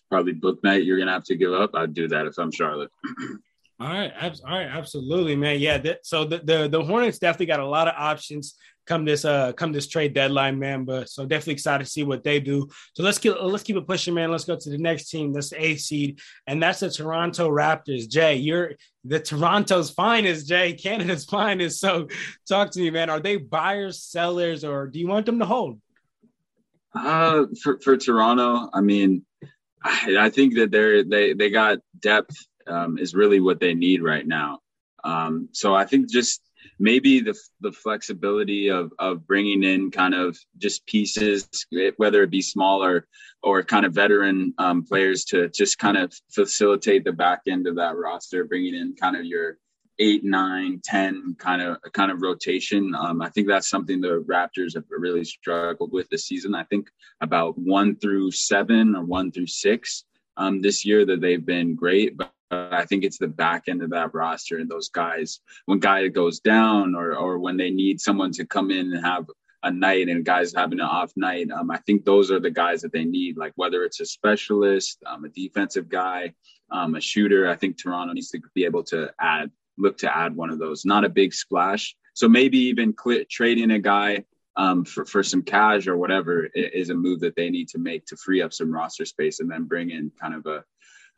probably Bouknight you're gonna have to give up. I'd do that if I'm Charlotte. all right, all right, absolutely, man. Yeah, that, so the, the the Hornets definitely got a lot of options come this uh come this trade deadline, man. But so definitely excited to see what they do. So let's keep let's keep it pushing, man. Let's go to the next team. That's the eighth seed, and that's the Toronto Raptors. Jay, you're the Toronto's finest, Jay, Canada's finest. So talk to me, man. Are they buyers, sellers, or do you want them to hold? Uh for, for Toronto, I mean, I, I think that they're they they got depth um, is really what they need right now. Um, so I think just maybe the the flexibility of of bringing in kind of just pieces, whether it be smaller or kind of veteran um, players to just kind of facilitate the back end of that roster, bringing in kind of your eight, nine, ten kind of kind of rotation. Um, I think that's something the Raptors have really struggled with this season. I think about one through seven or one through six um, this year that they've been great, but I think it's the back end of that roster and those guys when guy goes down or or when they need someone to come in and have a night and guys having an off night. Um, I think those are the guys that they need. Like whether it's a specialist, um, a defensive guy, um, a shooter. I think Toronto needs to be able to add look to add one of those. Not a big splash. So maybe even trading a guy um, for, for some cash or whatever is a move that they need to make to free up some roster space and then bring in kind of a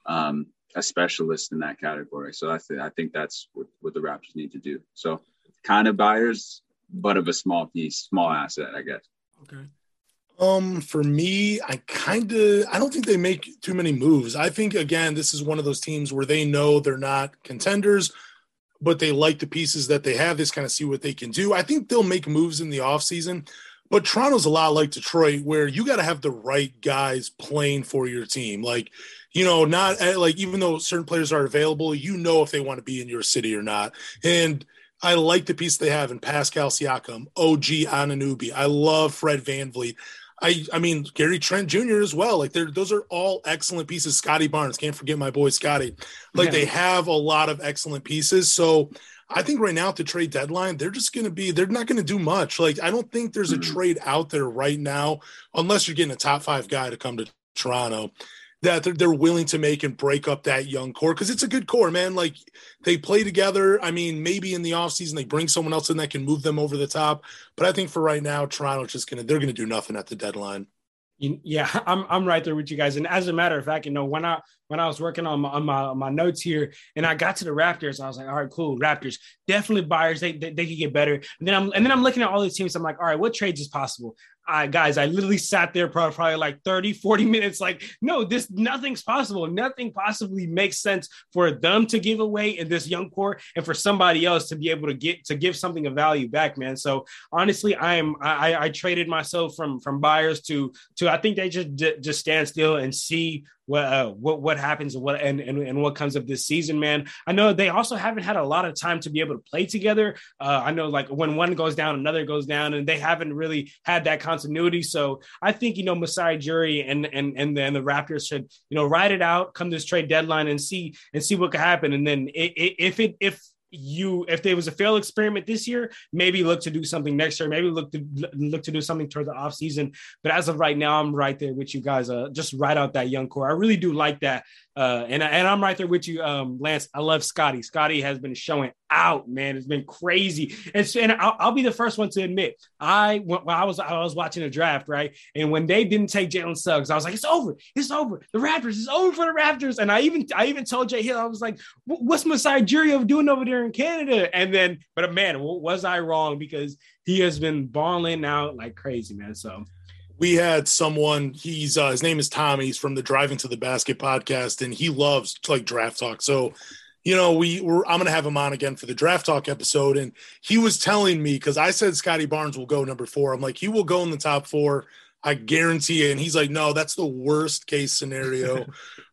um, a specialist in that category. So I, th- I think that's what, what the Raptors need to do. So kind of buyers, but of a small piece, small asset, I guess. Okay. Um, for me, I kind of I don't think they make too many moves. I think again, this is one of those teams where they know they're not contenders, but they like the pieces that they have. This kind of see what they can do. I think they'll make moves in the offseason. But Toronto's a lot like Detroit, where you got to have the right guys playing for your team. Like you know, not eh, like even though certain players are available, you know if they want to be in your city or not. And I like the piece they have in Pascal Siakam, OG Anunoby. I love Fred VanVleet. I I mean Gary Trent Jr. as well. Like they're those are all excellent pieces. Scottie Barnes, can't forget my boy Scottie. Like yeah. they have a lot of excellent pieces. So I think right now at the trade deadline, they're just going to be, they're not going to do much. Like, I don't think there's a mm-hmm. trade out there right now, unless you're getting a top five guy to come to Toronto that they're, they're willing to make and break up that young core because it's a good core, man. Like they play together. I mean, maybe in the offseason they bring someone else in that can move them over the top. But I think for right now, Toronto's just gonna they're gonna do nothing at the deadline. Yeah, I'm I'm right there with you guys. And as a matter of fact, you know, when I when I was working on my, on my, on my notes here and I got to the Raptors, I was like, all right, cool, Raptors, definitely buyers. They, they, they could get better. And then I'm and then I'm looking at all these teams. I'm like, all right, what trades is possible? I, guys, I literally sat there probably, like 30, 40 minutes, like, no, this nothing's possible. Nothing possibly makes sense for them to give away in this young core and for somebody else to be able to get to give something of value back, man. So honestly, I am I, I traded myself from from buyers to to I think they just just stand still and see what uh, what what happens and what and, and, and what comes of this season, man. I know they also haven't had a lot of time to be able to play together. Uh, I know like when one goes down, another goes down, and they haven't really had that continuity. So I think you know Masai Ujiri and and and then the Raptors should you know ride it out, come this trade deadline, and see and see what could happen. And then if it if you if there was a failed experiment this year maybe look to do something next year. Maybe look to look to do something toward the off season. But as of right now i'm right there with you guys uh just right out that young core. I really do like that uh and, and i'm right there with you um lance i love scottie scottie has been showing out, man. It's been crazy. And, and I'll, I'll, be the first one to admit, I when I was I was watching the draft, right? And when they didn't take Jalen Suggs, I was like, it's over, it's over. The Raptors, it's over for the Raptors. And I even I even told Jay Hill, I was like, what's Masai Ujiri doing over there in Canada? And then, but man, was I wrong because he has been balling out like crazy, man. So we had someone he's uh, his name is tommy he's from the driving to the basket podcast and he loves like draft talk so you know, we were I'm gonna have him on again for the draft talk episode, and he was telling me because I said scottie Barnes will go number four. I'm like, he will go in the top four. I guarantee it. And he's like, no, that's the worst case scenario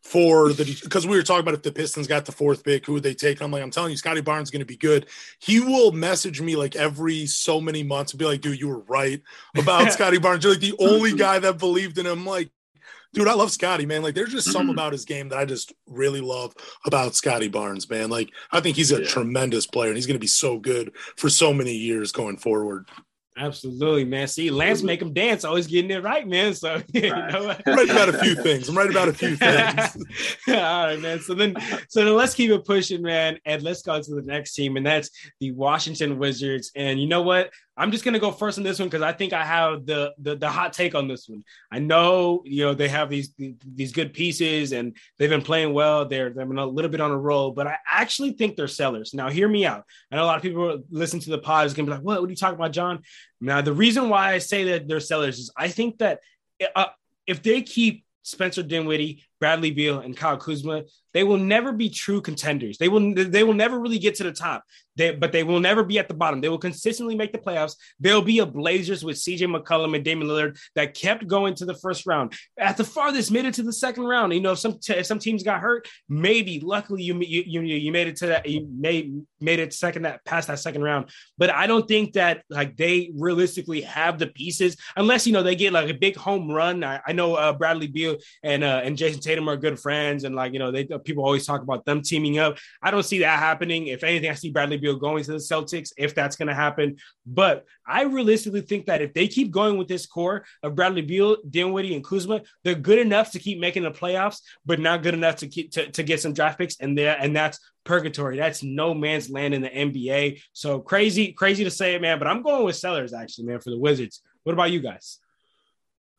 for the because we were talking about if the Pistons got the fourth pick, who would they take? I'm like, I'm telling you, Scottie Barnes is going to be good. He will message me like every so many months and be like, dude, you were right about Scottie Barnes. You're like the only guy that believed in him. Like, dude, I love Scottie, man. Like, there's just mm-hmm. some about his game that I just really love about Scottie Barnes, man. Like, I think he's a yeah. tremendous player, and he's going to be so good for so many years going forward. Absolutely, man. See, Lance make him dance, always getting it right, man. So you know, I'm right about a few things. I'm right about a few things. All right, man. So then, so then let's keep it pushing, man, and let's go to the next team, and that's the Washington Wizards. And you know what? I'm just gonna go first on this one because I think I have the, the, the hot take on this one. I know you know they have these these good pieces and they've been playing well. They're they've been a little bit on a roll, but I actually think they're sellers. Now, hear me out. I know a lot of people listen to the pod is gonna be like, "What? What are you talking about, John?" Now, the reason why I say that they're sellers is I think that uh, if they keep Spencer Dinwiddie, Bradley Beal, and Kyle Kuzma, they will never be true contenders. They will they will never really get to the top. They, but they will never be at the bottom. They will consistently make the playoffs. They'll be a Blazers with CJ McCollum and Damian Lillard that kept going to the first round. At the farthest, made it to the second round. You know, if some t- if some teams got hurt, maybe luckily you you you, made it to that. You made made it second that past that second round. But I don't think that like they realistically have the pieces unless you know they get like a big home run. I, I know uh, Bradley Beal and uh, and Jayson Tatum are good friends, and like you know they people always talk about them teaming up. I don't see that happening. If anything, I see Bradley Beal going to the Celtics if that's going to happen. But I realistically think that if they keep going with this core of Bradley Beal, Dinwiddie, and Kuzma, they're good enough to keep making the playoffs, but not good enough to keep to, to get some draft picks. And there, and that's purgatory. That's no man's land in the NBA. So crazy, crazy to say it, man. But I'm going with sellers actually, man, for the Wizards. What about you guys?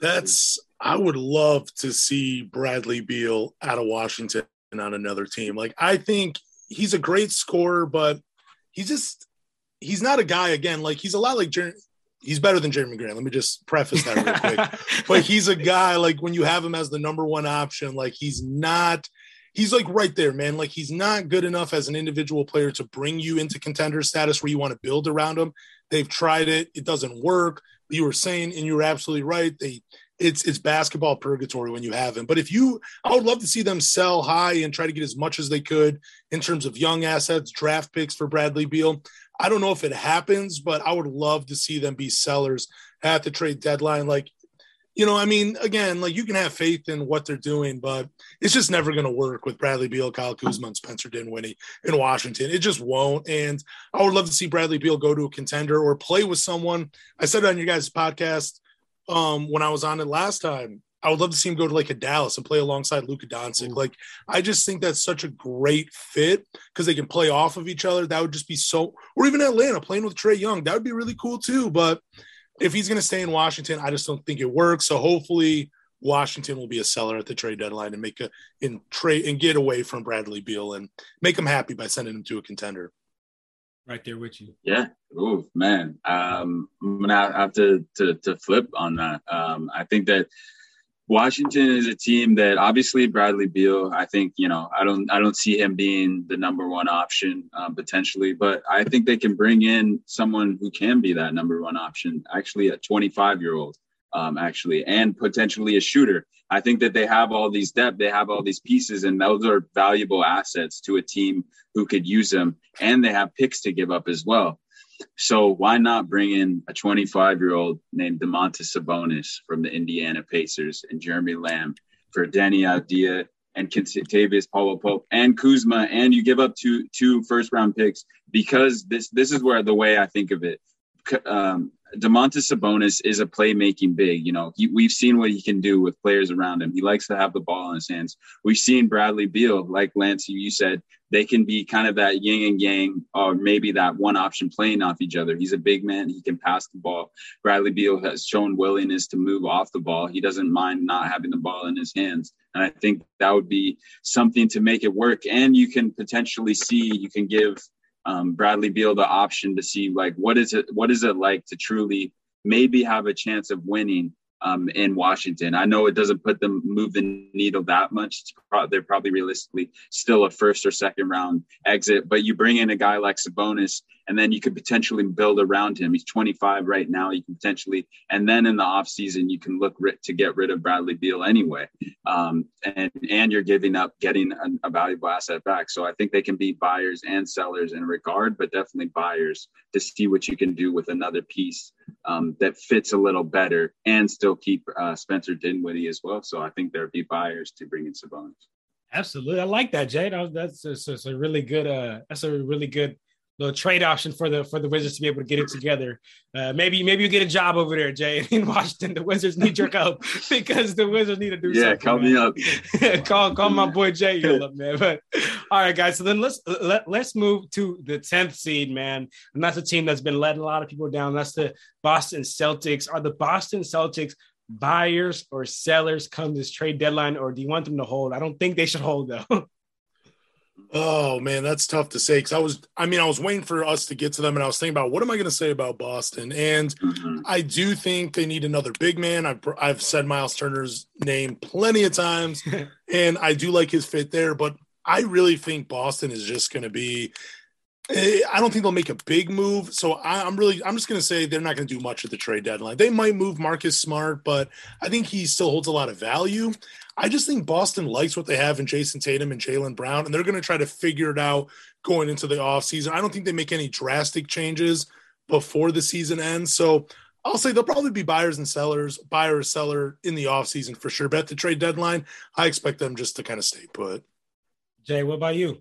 That's I would love to see Bradley Beal out of Washington on another team. Like I think he's a great scorer, but he's just he's not a guy again. Like he's a lot like Jer- he's better than Jerami Grant. Let me just preface that real quick. but he's a guy like when you have him as the number one option, like he's not. He's like right there, man. Like he's not good enough as an individual player to bring you into contender status where you want to build around him. They've tried it; it doesn't work. You were saying, and you were absolutely right. They it's it's basketball purgatory when you have him. But if you, I would love to see them sell high and try to get as much as they could in terms of young assets, draft picks for Bradley Beal. I don't know if it happens, but I would love to see them be sellers at the trade deadline. Like, you know, I mean, again, like you can have faith in what they're doing, but it's just never going to work with Bradley Beal, Kyle Kuzma, and Spencer Dinwiddie in Washington. It just won't. And I would love to see Bradley Beal go to a contender or play with someone. I said it on your guys' podcast um, when I was on it last time. I would love to see him go to like a Dallas and play alongside Luka Doncic. Like, I just think that's such a great fit because they can play off of each other. That would just be so, or even Atlanta playing with Trae Young. That would be really cool too. But if he's going to stay in Washington, I just don't think it works. So hopefully, Washington will be a seller at the trade deadline and make a in trade and get away from Bradley Beal and make him happy by sending him to a contender right there with you. Yeah. Oh man. Um, I'm gonna have to, to, to flip on that. Um, I think that Washington is a team that obviously Bradley Beal. I think you know I don't I don't see him being the number one option um, potentially, but I think they can bring in someone who can be that number one option. Actually, a 25 year old, um, actually, and potentially a shooter. I think that they have all these depth, they have all these pieces, and those are valuable assets to a team who could use them. And they have picks to give up as well. So why not bring in a 25 year old named Domantas Sabonis from the Indiana Pacers and Jeremy Lamb for Deni Avdija and Kentavious Paulo Pope and Kuzma, and you give up two two first round picks because this this is where the way I think of it. Um, Domantas Sabonis is a playmaking big. You know, he, we've seen what he can do with players around him. He likes to have the ball in his hands. We've seen Bradley Beal, like Lance, you said, they can be kind of that yin and yang, or maybe that one option playing off each other. He's a big man. He can pass the ball. Bradley Beal has shown willingness to move off the ball. He doesn't mind not having the ball in his hands. And I think that would be something to make it work. And you can potentially see, you can give um, Bradley Beal the option to see like what is it what is it like to truly maybe have a chance of winning um, in Washington. I know it doesn't put them move the needle that much. Pro- they're probably realistically still a first or second round exit, but you bring in a guy like Sabonis, and then you could potentially build around him. He's 25 right now. You can potentially, and then in the offseason, you can look ri- to get rid of Bradley Beal anyway. Um, and and you're giving up getting a, a valuable asset back. So I think they can be buyers and sellers in regard, but definitely buyers to see what you can do with another piece um, that fits a little better and still keep uh, Spencer Dinwiddie as well. So I think there'd be buyers to bring in Sabonis. Absolutely, I like that, Jay. That's, that's, that's a really good. Uh, that's a really good little trade option for the for the Wizards to be able to get it together. Uh, maybe maybe you get a job over there, Jay, in Washington. The Wizards need your help because the Wizards need to do yeah, something. Yeah, call me up. call call my boy Jay up, man. But all right, guys. So then let's let, let's move to the tenth seed, man. And that's a team that's been letting a lot of people down. That's the Boston Celtics. Are the Boston Celtics buyers or sellers come this trade deadline, or do you want them to hold? I don't think they should hold though. Oh man, that's tough to say because I was, I mean, I was waiting for us to get to them, and I was thinking about what am I going to say about Boston, and mm-hmm. I do think they need another big man. I've I've said Miles Turner's name plenty of times, and I do like his fit there, but I really think Boston is just going to be. Eh, I don't think they'll make a big move, so I, am really I'm just going to say they're not going to do much at the trade deadline. They might move Marcus Smart, but I think he still holds a lot of value. I just think Boston likes what they have in Jayson Tatum and Jaylen Brown, and they're going to try to figure it out going into the offseason. I don't think they make any drastic changes before the season ends. So I'll say they'll probably be buyers and sellers, buyer or seller in the offseason for sure. But at the trade deadline, I expect them just to kind of stay put. Jay, what about you?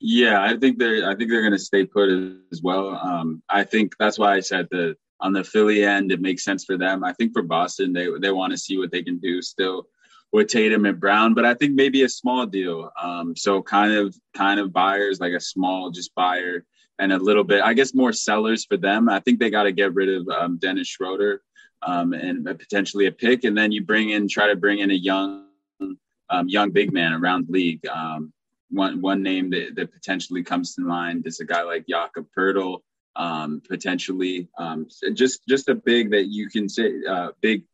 Yeah, I think they're I think they're going to stay put as well. Um, I think that's why I said that on the Philly end, it makes sense for them. I think for Boston, they they want to see what they can do still with Tatum and Brown, but I think maybe a small deal. Um, so kind of kind of buyers like a small just buyer and a little bit, I guess more sellers for them. I think they got to get rid of um, Dennis Schroeder um, and potentially a pick, and then you bring in try to bring in a young um, young big man around the league. Um, one one name that, that potentially comes to mind is a guy like Jakob Poeltl. Um, potentially just just a big that you can say uh, big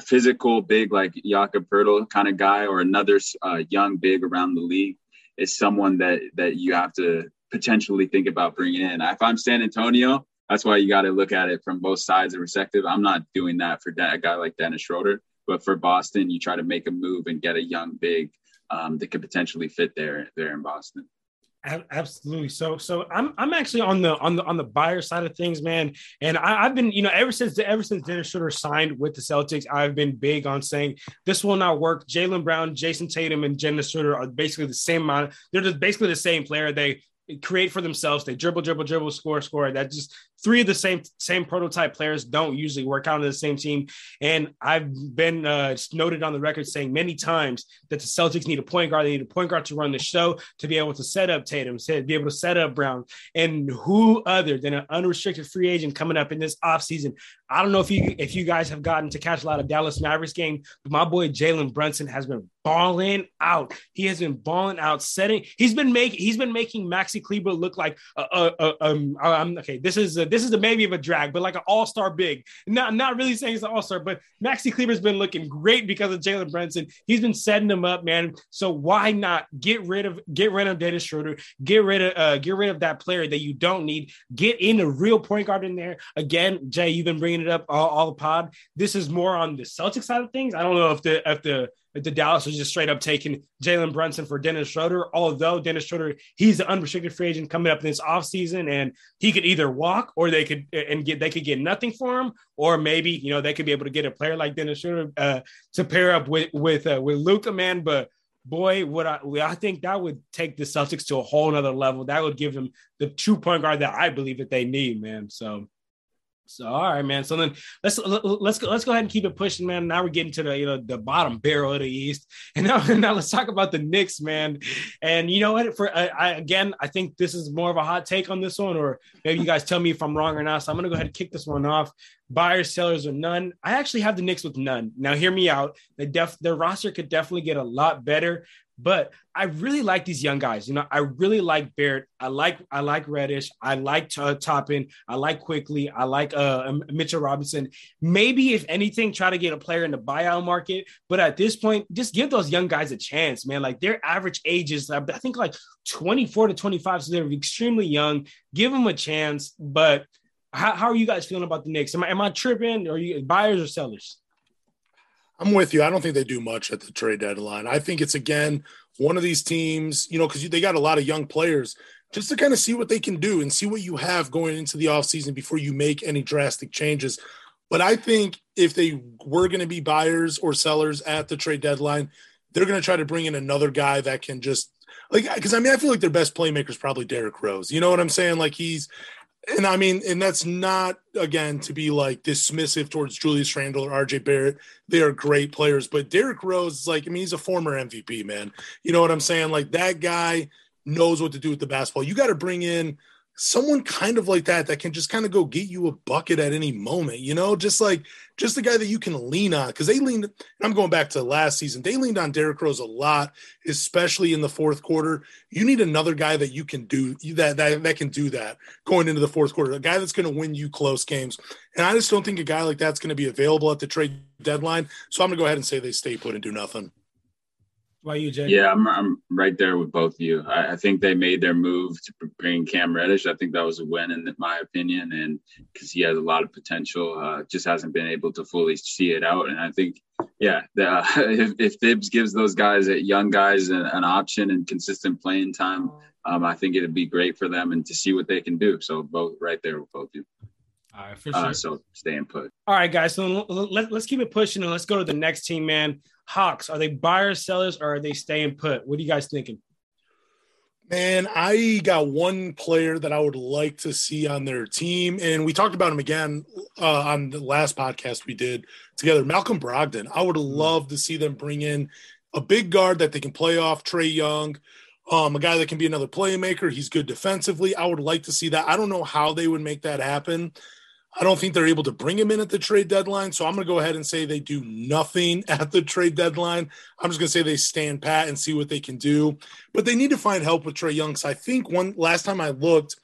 physical, big like Jakob Poeltl kind of guy, or another uh, young big around the league, is someone that that you have to potentially think about bringing in. If I'm San Antonio, that's why you got to look at it from both sides of perspective. I'm not doing that for a guy like Dennis Schroeder, but for Boston, you try to make a move and get a young big um, that could potentially fit there there in Boston. Absolutely. So, so I'm I'm actually on the on the on the buyer side of things, man. And I, have been, you know, ever since ever since Dennis Schroeder signed with the Celtics, I've been big on saying this will not work. jaylen Brown, jayson Tatum, and Dennis Schroeder are basically the same amount. They're just basically the same player. They create for themselves. They dribble, dribble, dribble, score, score. That just three of the same same prototype players don't usually work out on the same team. And I've been uh, noted on the record saying many times that the Celtics need a point guard. They need a point guard to run the show to be able to set up Tatum, to be able to set up Brown. And who other than an unrestricted free agent coming up in this offseason? I don't know if you if you guys have gotten to catch a lot of Dallas Mavericks game, but my boy Jalen Brunson has been balling out. He has been balling out, setting. He's been making he's been making Maxi Kleber look like a, um. Okay. This is a, this is the maybe of a drag, but like an all star big. Not not really saying he's an all star, but Maxi Kleber's been looking great because of Jalen Brunson. He's been setting them up, man. So why not get rid of get rid of Dennis Schroeder, get rid of uh, get rid of that player that you don't need, get in a real point guard in there. Again, Jay, you've been bringing it up all, all the pod. This is more on the Celtic side of things. I don't know if the if the the Dallas was just straight up taking Jalen Brunson for Dennis Schroeder. Although Dennis Schroeder, he's an unrestricted free agent coming up in this offseason, and he could either walk or they could and get they could get nothing for him, or maybe you know they could be able to get a player like Dennis Schroeder uh, to pair up with with uh, with Luka, man. But boy, what I I think that would take the Celtics to a whole nother level. That would give them the two point guard that I believe that they need, man. So So all right, man. So then let's let's go let's go ahead and keep it pushing, man. Now we're getting to the you know the bottom barrel of the East, and now now let's talk about the Knicks, man. And you know what? For I, I, again, I think this is more of a hot take on this one, or maybe you guys tell me if I'm wrong or not. So I'm gonna go ahead and kick this one off. Buyers, sellers, or none. I actually have the Knicks with none. Now hear me out. The def their roster could definitely get a lot better. But I really like these young guys. You know, I really like Barrett. I like I like Reddish. I like uh, Toppin. I like Quickley. I like uh, Mitchell Robinson. Maybe if anything, try to get a player in the buyout market. But at this point, just give those young guys a chance, man. Like their average age is, I think, like 24 to 25. So they're extremely young. Give them a chance. But how, how are you guys feeling about the Knicks? Am I, am I tripping? Are you buyers or sellers? I'm with you. I don't think they do much at the trade deadline. I think it's again one of these teams, you know, because they got a lot of young players just to kind of see what they can do and see what you have going into the offseason before you make any drastic changes. But I think if they were going to be buyers or sellers at the trade deadline, they're going to try to bring in another guy that can just like because I mean I feel like their best playmaker is probably Derrick Rose. You know what I'm saying? Like he's and I mean, and that's not again to be like dismissive towards Julius Randle or RJ Barrett. They are great players, but Derrick Rose is like, I mean, he's a former MVP, man. You know what I'm saying? Like that guy knows what to do with the basketball. You got to bring in someone kind of like that that can just kind of go get you a bucket at any moment, you know, just like just the guy that you can lean on because they leaned. I'm going back to last season. They leaned on Derrick Rose a lot, especially in the fourth quarter. You need another guy that you can do that that that can do that going into the fourth quarter. A guy that's going to win you close games. And I just don't think a guy like that's going to be available at the trade deadline. So I'm going to go ahead and say they stay put and do nothing. Why you, Jay? Yeah, I'm, I'm right there with both of you. I, I, think they made their move to bring Cam Reddish. I think that was a win in my opinion, and because he has a lot of potential, uh, just hasn't been able to fully see it out. And I think, yeah, the, uh, if, if Thibs gives those guys, uh, young guys, an, an option and consistent playing time, um, I think it'd be great for them and to see what they can do. So both right there with both of you. All right, for uh, sure. Uh, so staying put. All right, guys. So let, let's keep it pushing and let's go to the next team, man. Hawks, are they buyers, sellers, or are they staying put? What are you guys thinking? Man, I got one player that I would like to see on their team, and we talked about him again uh, on the last podcast we did together. Malcolm Brogdon. I would love to see them bring in a big guard that they can play off Trae Young, um, a guy that can be another playmaker. He's good defensively. I would like to see that. I don't know how they would make that happen. I don't think they're able to bring him in at the trade deadline. So I'm going to go ahead and say they do nothing at the trade deadline. I'm just going to say they stand pat and see what they can do. But they need to find help with Trae Young. So I think one last time I looked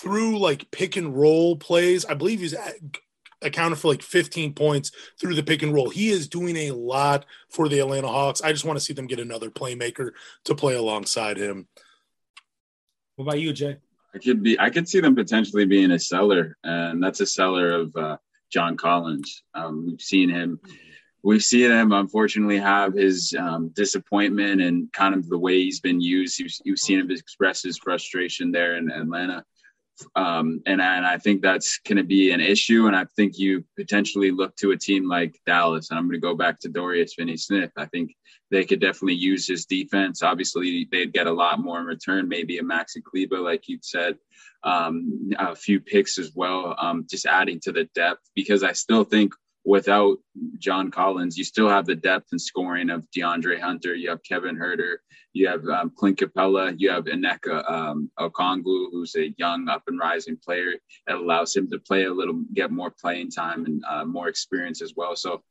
through like pick and roll plays, I believe he's accounted for like 15 points through the pick and roll. He is doing a lot for the Atlanta Hawks. I just want to see them get another playmaker to play alongside him. What about you, Jay? I could be. I could see them potentially being a seller, and that's a seller of uh, John Collins. Um, we've seen him. We've seen him, unfortunately, have his um, disappointment and kind of the way he's been used. You've, you've seen him express his frustration there in Atlanta. Um, and, and I think that's going to be an issue. And I think you potentially look to a team like Dallas. And I'm going to go back to Dorian Finney Smith. I think they could definitely use his defense. Obviously, they'd get a lot more in return, maybe a Maxi Kleber, like you said, um, a few picks as well, um, just adding to the depth. Because I still think without John Collins, you still have the depth and scoring of DeAndre Hunter. You have Kevin Huerter. You have um, Clint Capela. You have Onyeka um, Okongwu, who's a young up and rising player that allows him to play a little, get more playing time and uh, more experience as well. So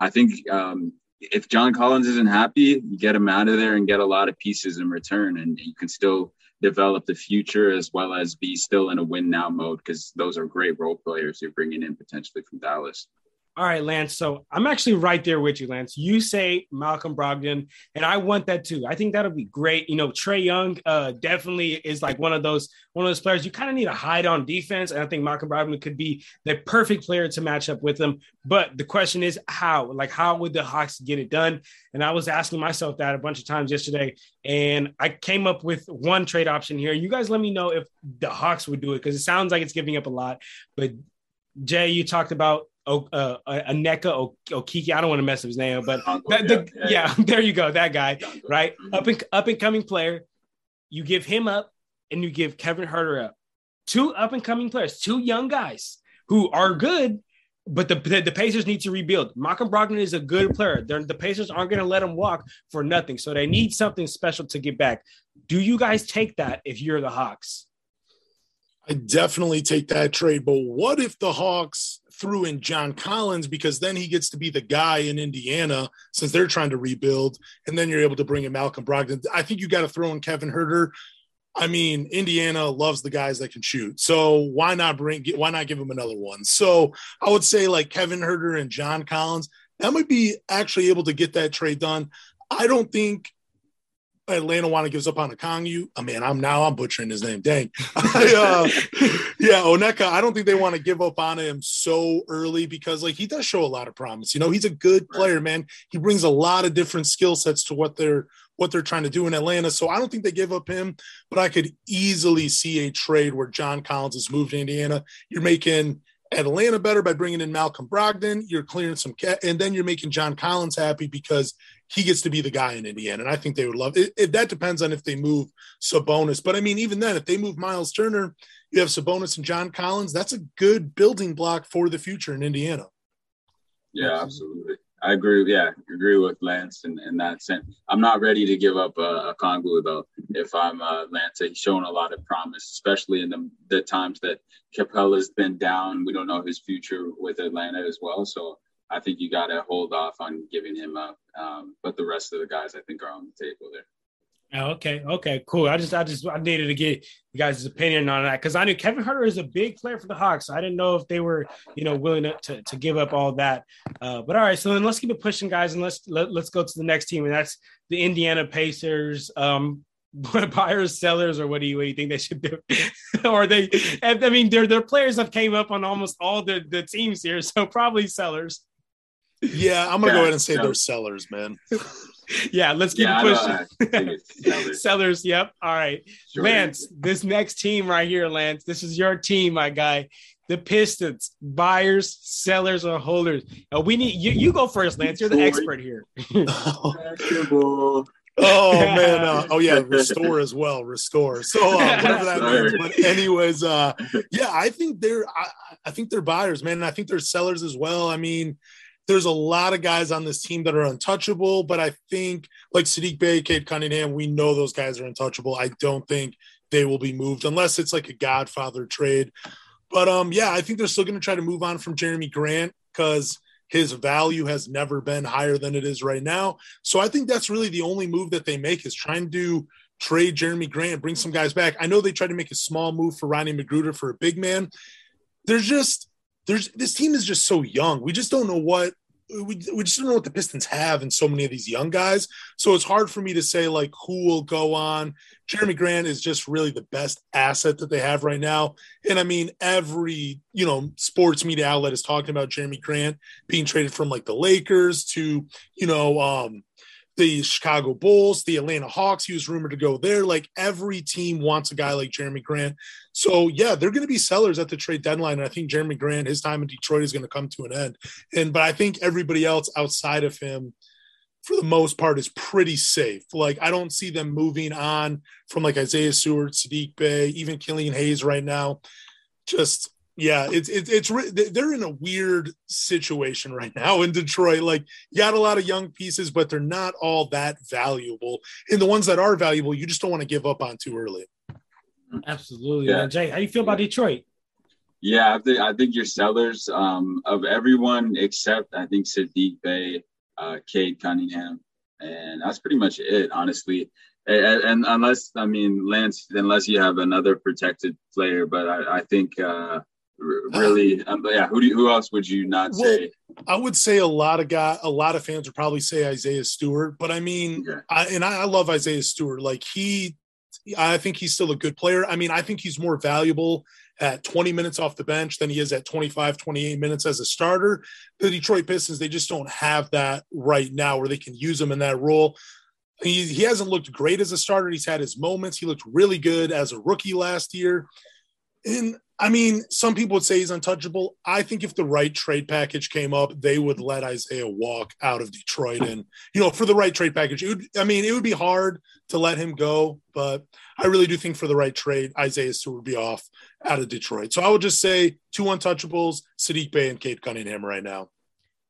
I think um, if John Collins isn't happy, you get him out of there and get a lot of pieces in return, and you can still develop the future as well as be still in a win now mode because those are great role players you're bringing in potentially from Dallas. All right, Lance. So I'm actually right there with you, Lance. You say Malcolm Brogdon, and I want that too. I think that'll be great. You know, Trae Young uh, definitely is like one of those one of those players you kind of need to hide on defense, and I think Malcolm Brogdon could be the perfect player to match up with him. But the question is how? Like, how would the Hawks get it done? And I was asking myself that a bunch of times yesterday, and I came up with one trade option here. You guys, let me know if the Hawks would do it because it sounds like it's giving up a lot. But Jay, you talked about o, uh, Aneka Okiki. I don't want to mess up his name, but that, the, yeah, yeah. yeah, there you go, that guy, right? Mm-hmm. Up and up and coming player. You give him up, and you give Kevin Huerter up. Two up and coming players, two young guys, who are good, but the, the, the Pacers need to rebuild. Malcolm Brogdon is a good player. They're, the Pacers aren't going to let him walk for nothing. So they need something special to get back. Do you guys take that if you're the Hawks? I definitely take that trade. But what if the Hawks threw in John Collins because then he gets to be the guy in Indiana since they're trying to rebuild, and then you're able to bring in Malcolm Brogdon. I think you got to throw in Kevin Huerter. I mean, Indiana loves the guys that can shoot, so why not bring? Why not give him another one? So I would say like Kevin Huerter and John Collins. That might be actually able to get that trade done. I don't think Atlanta want to gives up on a Okongwu. I mean, I'm now I'm butchering his name. Dang. I, uh, yeah, Onyeka. I don't think they want to give up on him so early because like he does show a lot of promise. You know, he's a good player, man. He brings a lot of different skill sets to what they're what they're trying to do in Atlanta. So I don't think they give up him, but I could easily see a trade where John Collins is moved to Indiana. You're making Atlanta better by bringing in Malcolm Brogdon. You're clearing some, ca- and then you're making John Collins happy because he gets to be the guy in Indiana. And I think they would love it. it that depends on if they move Sabonis. But I mean, even then, if they move Miles Turner, you have Sabonis and John Collins. That's a good building block for the future in Indiana. Yeah, absolutely. I agree. Yeah, agree with Lance in, in that sense. I'm not ready to give up a, a Congo though. If I'm uh, Lance, he's shown a lot of promise, especially in the, the times that Capela's been down. We don't know his future with Atlanta as well. So I think you got to hold off on giving him up. Um, but the rest of the guys, I think, are on the table there. Oh, okay, okay, cool. I just, I just, I needed to get you guys' opinion on that because I knew Kevin Huerter is a big player for the Hawks. So I didn't know if they were, you know, willing to, to, to give up all that. Uh, but all right, so then let's keep it pushing, guys, and let's let, let's go to the next team, and that's the Indiana Pacers. Um, buyers, sellers, or what do you, what do you think they should do? or they, I mean, their their players have came up on almost all the the teams here, so probably sellers. Yeah, I'm gonna yeah, go ahead and say they're sellers, man. yeah, let's keep yeah, pushing. sellers. sellers. Yep. All right, sure. Lance. This next team right here, Lance. This is your team, my guy. The Pistons, buyers, sellers, or holders. Uh, we need you. You go first, Lance. You're the expert here. oh man! Uh, oh yeah, restore as well. Restore. So uh, whatever that means. But anyways, uh, yeah, I think they're. I, I think they're buyers, man. And I think they're sellers as well. I mean, there's a lot of guys on this team that are untouchable, but I think like Saddiq Bey, Cade Cunningham, we know those guys are untouchable. I don't think they will be moved unless it's like a Godfather trade. But um, yeah, I think they're still going to try to move on from Jerami Grant because his value has never been higher than it is right now. So I think that's really the only move that they make is trying to trade Jerami Grant, bring some guys back. I know they tried to make a small move for Rodney McGruder for a big man. There's just there's this team is just so young. We just don't know what we, we just don't know what the Pistons have in so many of these young guys. So it's hard for me to say like who will go on. Jerami Grant is just really the best asset that they have right now. And I mean, every, you know, sports media outlet is talking about Jerami Grant being traded from like the Lakers to, you know, um, the Chicago Bulls, the Atlanta Hawks. He was rumored to go there. Like every team wants a guy like Jerami Grant. So yeah, they're going to be sellers at the trade deadline. And I think Jerami Grant, his time in Detroit is going to come to an end. And but I think everybody else outside of him, for the most part, is pretty safe. Like I don't see them moving on from like Isaiah Stewart, Saddiq Bey, even Killian Hayes right now. Just yeah, it's it's it's they're in a weird situation right now in Detroit. Like you got a lot of young pieces, but they're not all that valuable. And the ones that are valuable, you just don't want to give up on too early. Absolutely, yeah. Jay. How do you feel about Detroit? Yeah, I think I think your sellers um, of everyone except I think Saddiq Bey, uh, Cade Cunningham, and that's pretty much it, honestly. And, and, unless I mean Lance, unless you have another protected player, but I, I think. Uh, really um, yeah who do you, who else would you not well, say i would say a lot of guy a lot of fans would probably say isaiah stewart but i mean yeah. I, and I, I love isaiah stewart like he i think he's still a good player. I mean i think he's more valuable at 20 minutes off the bench than he is at 25 28 minutes as a starter. The detroit pistons they just don't have that right now where they can use him in that role. He, he hasn't looked great as a starter. He's had his moments. He looked really good as a rookie last year. And I mean, some people would say he's untouchable. I think if the right trade package came up, they would let Isaiah walk out of Detroit. And, you know, for the right trade package, it would, I mean, it would be hard to let him go, but I really do think for the right trade, Isaiah Stewart would be off out of Detroit. So I would just say two untouchables, Saddiq Bey and Cade Cunningham right now.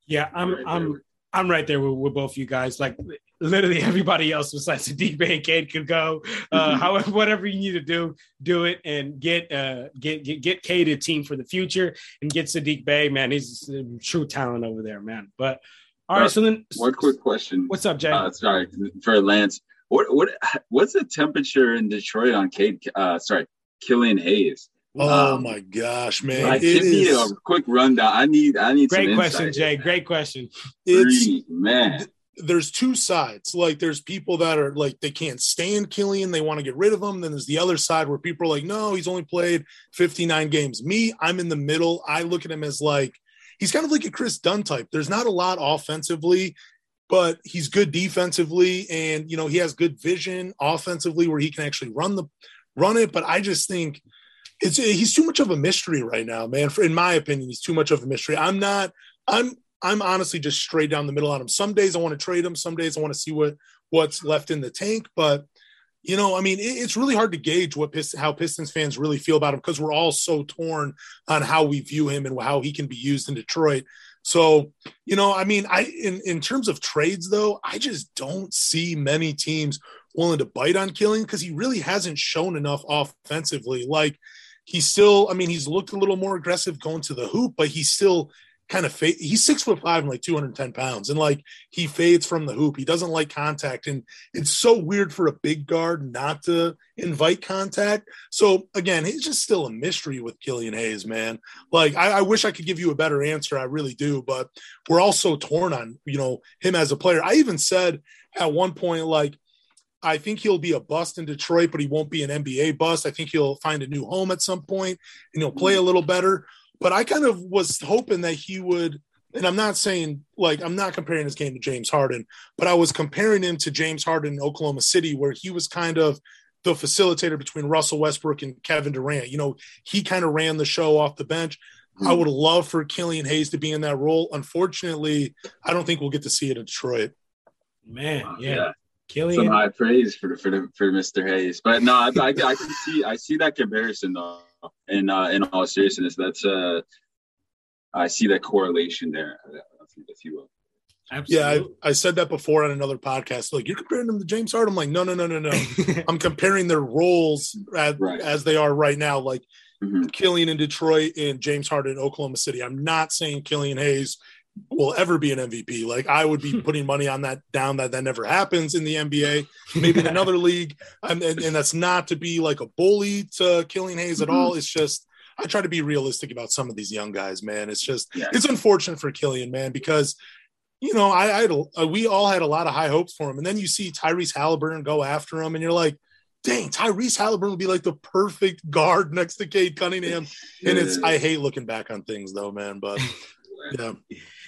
Yeah, I'm I'm I'm right there with, with both you guys. Like literally everybody else besides Saddiq Bey and Cade could go. Uh. However, whatever you need to do, do it and get uh, get get get Cade a team for the future and get Saddiq Bey. Man, he's a true talent over there, man. But all right, uh, so then one quick question. What's up, Jay? Uh, sorry for Lance. What what what's the temperature in Detroit on Cade? Uh, sorry, Killian Hayes. Oh um, my gosh, man! Like, give me a quick rundown. I need I need. Great question, Jay. Great question. It's man. There's two sides. Like there's people that are like they can't stand Killian, they want to get rid of him. Then there's the other side where people are like, no, he's only played 59 games. Me, I'm in the middle. I look at him as like he's kind of like a Kris Dunn type. There's not a lot offensively, but he's good defensively, and you know he has good vision offensively where he can actually run the run it. But I just think it's he's too much of a mystery right now, man. For, in my opinion, he's too much of a mystery. I'm not. I'm. I'm honestly just straight down the middle on him. Some days I want to trade him. Some days I want to see what what's left in the tank. But you know, I mean, it, it's really hard to gauge what Pist- how Pistons fans really feel about him because we're all so torn on how we view him and how he can be used in Detroit. So, you know, I mean, I in in terms of trades though, I just don't see many teams willing to bite on Killian because he really hasn't shown enough offensively. Like he's still, I mean, he's looked a little more aggressive going to the hoop, but he's still kind of fade. He's six foot five and like 210 pounds. And like he fades from the hoop. He doesn't like contact. And it's so weird for a big guard not to invite contact. So again, he's just still a mystery with Killian Hayes, man. Like I, I wish I could give you a better answer. I really do, but we're all so torn on, you know, him as a player. I even said at one point, like, I think he'll be a bust in Detroit, but he won't be an NBA bust. I think he'll find a new home at some point and he'll play a little better. But I kind of was hoping that he would, and I'm not saying like I'm not comparing his game to James Harden, but I was comparing him to James Harden in Oklahoma City, where he was kind of the facilitator between Russell Westbrook and Kevin Durant. You know, he kind of ran the show off the bench. I would love for Killian Hayes to be in that role. Unfortunately, I don't think we'll get to see it in Detroit. Man, yeah. Yeah. Killian. Some high praise for for for Mr. Hayes, but no, I, I, I, can see I see that comparison though. In uh, in all seriousness, that's uh, I see that correlation there, if you will. Absolutely. Yeah, I, I, said that before on another podcast. Like you're comparing them to James Harden. I'm like, no, no, no, no, no. I'm comparing their roles as, right. as they are right now. Like mm-hmm. Killian in Detroit and James Harden in Oklahoma City. I'm not saying Killian Hayes will ever be an MVP. Like I would be putting money on that down that that never happens in the NBA, maybe in another league. And, and, and, that's not to be like a bully to Killian Hayes at all. Mm-hmm. It's just I try to be realistic about some of these young guys, man. It's just yeah. it's unfortunate for Killian, man, because you know I, I had a, uh, we all had a lot of high hopes for him, and then you see Tyrese Haliburton go after him, and you're like. Dang, Tyrese Haliburton would be like the perfect guard next to Cade Cunningham. And it's I hate looking back on things though, man. But yeah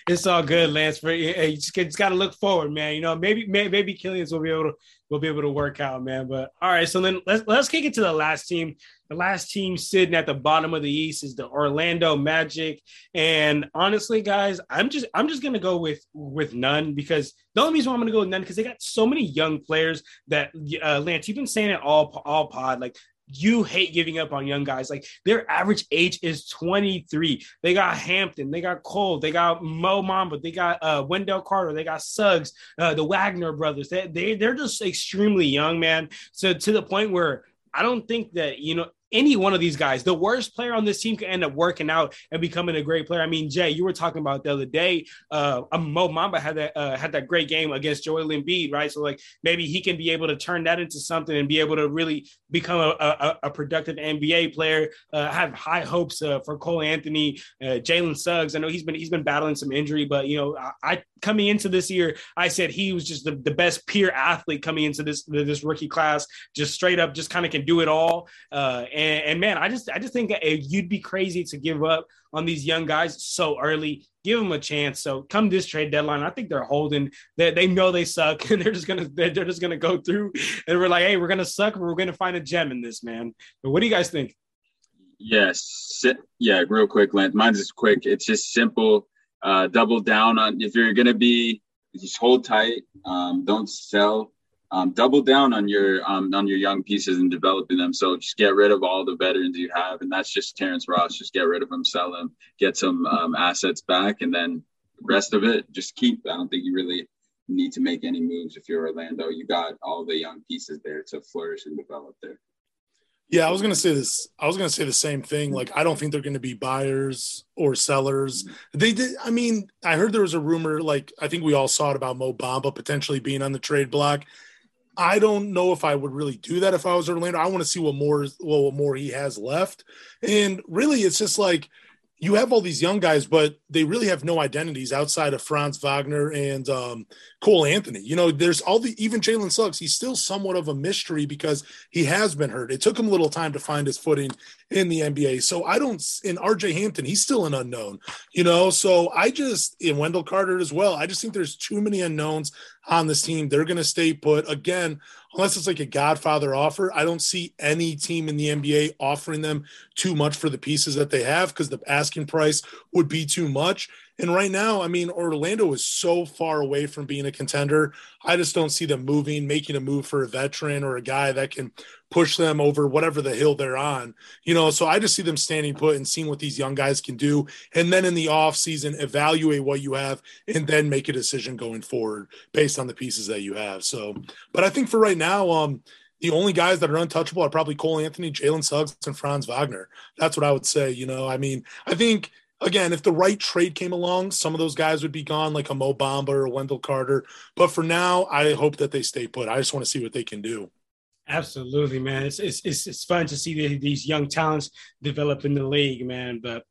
it's all good, Lance. For you just, just got to look forward, man. You know, maybe maybe, maybe Killian's will be able to will be able to work out, man. But all right, so then let's let's kick it to the last team. The last team sitting at the bottom of the East is the Orlando Magic. And honestly, guys, I'm just I'm just gonna go with with none because the only reason why I'm gonna go with none because they got so many young players that uh, Lance, you've been saying it all all pod. Like you hate giving up on young guys. Like their average age is 23. They got Hampton, they got Cole, they got Mo Bamba, they got uh, Wendell Carter, they got Suggs, uh, the Wagner brothers. They, they they're just extremely young, man. So to the point where I don't think that you know any one of these guys, the worst player on this team could end up working out and becoming a great player. I mean, Jay, you were talking about the other day. Uh, Mo Bamba had that uh, had that great game against Joel Embiid, right? So like maybe he can be able to turn that into something and be able to really become a, a, a productive NBA player. Uh, have high hopes uh, for Cole Anthony, uh, Jalen Suggs. I know he's been he's been battling some injury, but you know, I, I coming into this year, I said he was just the, the best peer athlete coming into this this rookie class. Just straight up, just kind of can do it all. Uh, and, and, man, I just I just think you'd be crazy to give up on these young guys so early. Give them a chance. So come this trade deadline, I think they're holding. They, they know they suck, and they're just gonna they're, they're just gonna go through. And we're like, hey, we're gonna suck, but we're gonna find a gem in this man. But what do you guys think? Yes. Yeah, real quick, Lance. Mine's just quick. It's just simple. Uh, double down on if you're gonna be just hold tight. Um, don't sell. Um, double down on your um, on your young pieces and developing them. So just get rid of all the veterans you have, and that's just Terrence Ross. Just get rid of them, sell them, get some um, assets back, and then the rest of it just keep. I don't think you really need to make any moves if you're Orlando. You got all the young pieces there to flourish and develop there. Yeah, I was gonna say this. I was gonna say the same thing. Like, I don't think they're gonna be buyers or sellers. They did. I mean, I heard there was a rumor. Like, I think we all saw it about Mo Bamba potentially being on the trade block. I don't know if I would really do that if I was Orlando. I want to see what more, well, what more he has left. And really, it's just like you have all these young guys, but they really have no identities outside of Franz Wagner and um, Cole Anthony. You know, there's all the even Jalen Suggs. He's still somewhat of a mystery because he has been hurt. It took him a little time to find his footing in the NBA. So I don't. In RJ Hampton, he's still an unknown. You know, so I just in Wendell Carter as well. I just think there's too many unknowns on this team. They're going to stay put again unless it's like a Godfather offer, I don't see any team in the NBA offering them too much for the pieces that they have because the asking price would be too much. And right now, I mean, Orlando is so far away from being a contender. I just don't see them moving, making a move for a veteran or a guy that can push them over whatever the hill they're on. You know, so I just see them standing put and seeing what these young guys can do. And then in the off season, evaluate what you have and then make a decision going forward based on the pieces that you have. So, but I think for right now, um, the only guys that are untouchable are probably Cole Anthony, Jalen Suggs, and Franz Wagner. That's what I would say. You know, I mean, I think again, if the right trade came along, some of those guys would be gone, like a Mo Bamba or Wendell Carter. But for now, I hope that they stay put. I just want to see what they can do. Absolutely, man. It's it's it's, it's fun to see these young talents develop in the league, man. But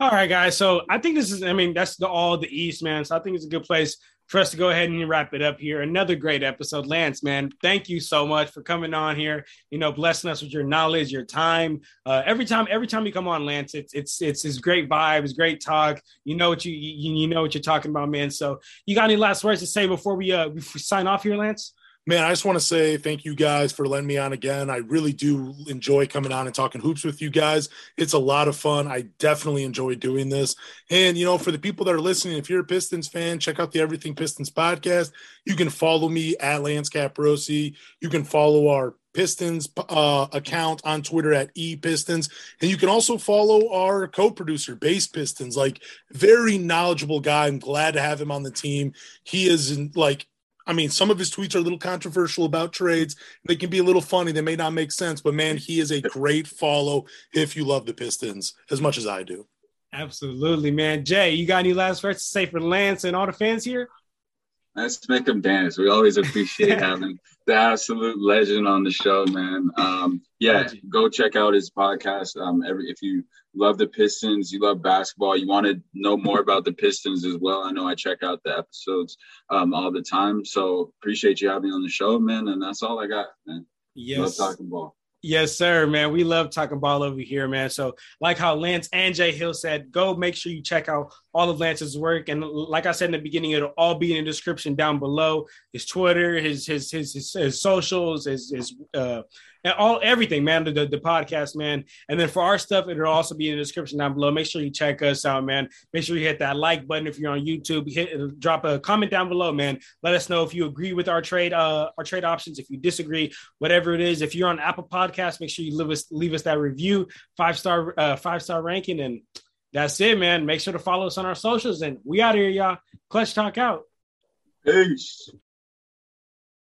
all right, guys. So I think this is. I mean, that's the all the East, man. So I think it's a good place for us to go ahead and wrap it up here. Another great episode, Lance. Man, thank you so much for coming on here. You know, blessing us with your knowledge, your time. Uh, every time, every time you come on, Lance, it's it's it's his great vibe, it's great talk. You know what you, you you know what you're talking about, man. So you got any last words to say before we uh before we sign off here, Lance? Man, I just want to say thank you guys for letting me on again. I really do enjoy coming on and talking hoops with you guys. It's a lot of fun. I definitely enjoy doing this. And, you know, for the people that are listening, if you're a Pistons fan, check out the Everything Pistons podcast. You can follow me at Lance Caprosi. You can follow our Pistons uh, account on Twitter at ePistons. And you can also follow our co producer, Base Pistons, like very knowledgeable guy. I'm glad to have him on the team. He is like I mean, some of his tweets are a little controversial about trades. They can be a little funny. They may not make sense, but man, he is a great follow if you love the Pistons as much as I do. Absolutely, man. Jay, you got any last words to say for Lance and all the fans here? Let's make them dance. We always appreciate having the absolute legend on the show, man. Um, yeah, go check out his podcast. Um, every if you love the Pistons, you love basketball, you want to know more about the Pistons as well. I know I check out the episodes um, all the time. So appreciate you having me on the show, man. And that's all I got, man. Yes. Love talking ball. Yes, sir, man. We love talking ball over here, man. So, like how Lance and Jay Hill said, go make sure you check out all of Lance's work. And like I said in the beginning, it'll all be in the description down below. His Twitter, his his his his, his socials, his his uh and all everything, man. The, the podcast, man. And then for our stuff, it'll also be in the description down below. Make sure you check us out, man. Make sure you hit that like button if you're on YouTube. Hit drop a comment down below, man. Let us know if you agree with our trade uh our trade options. If you disagree, whatever it is. If you're on Apple Podcast, make sure you leave us leave us that review, five star uh five star ranking, and that's it, man. Make sure to follow us on our socials, and we out here, y'all. Clutch Talk out. Peace.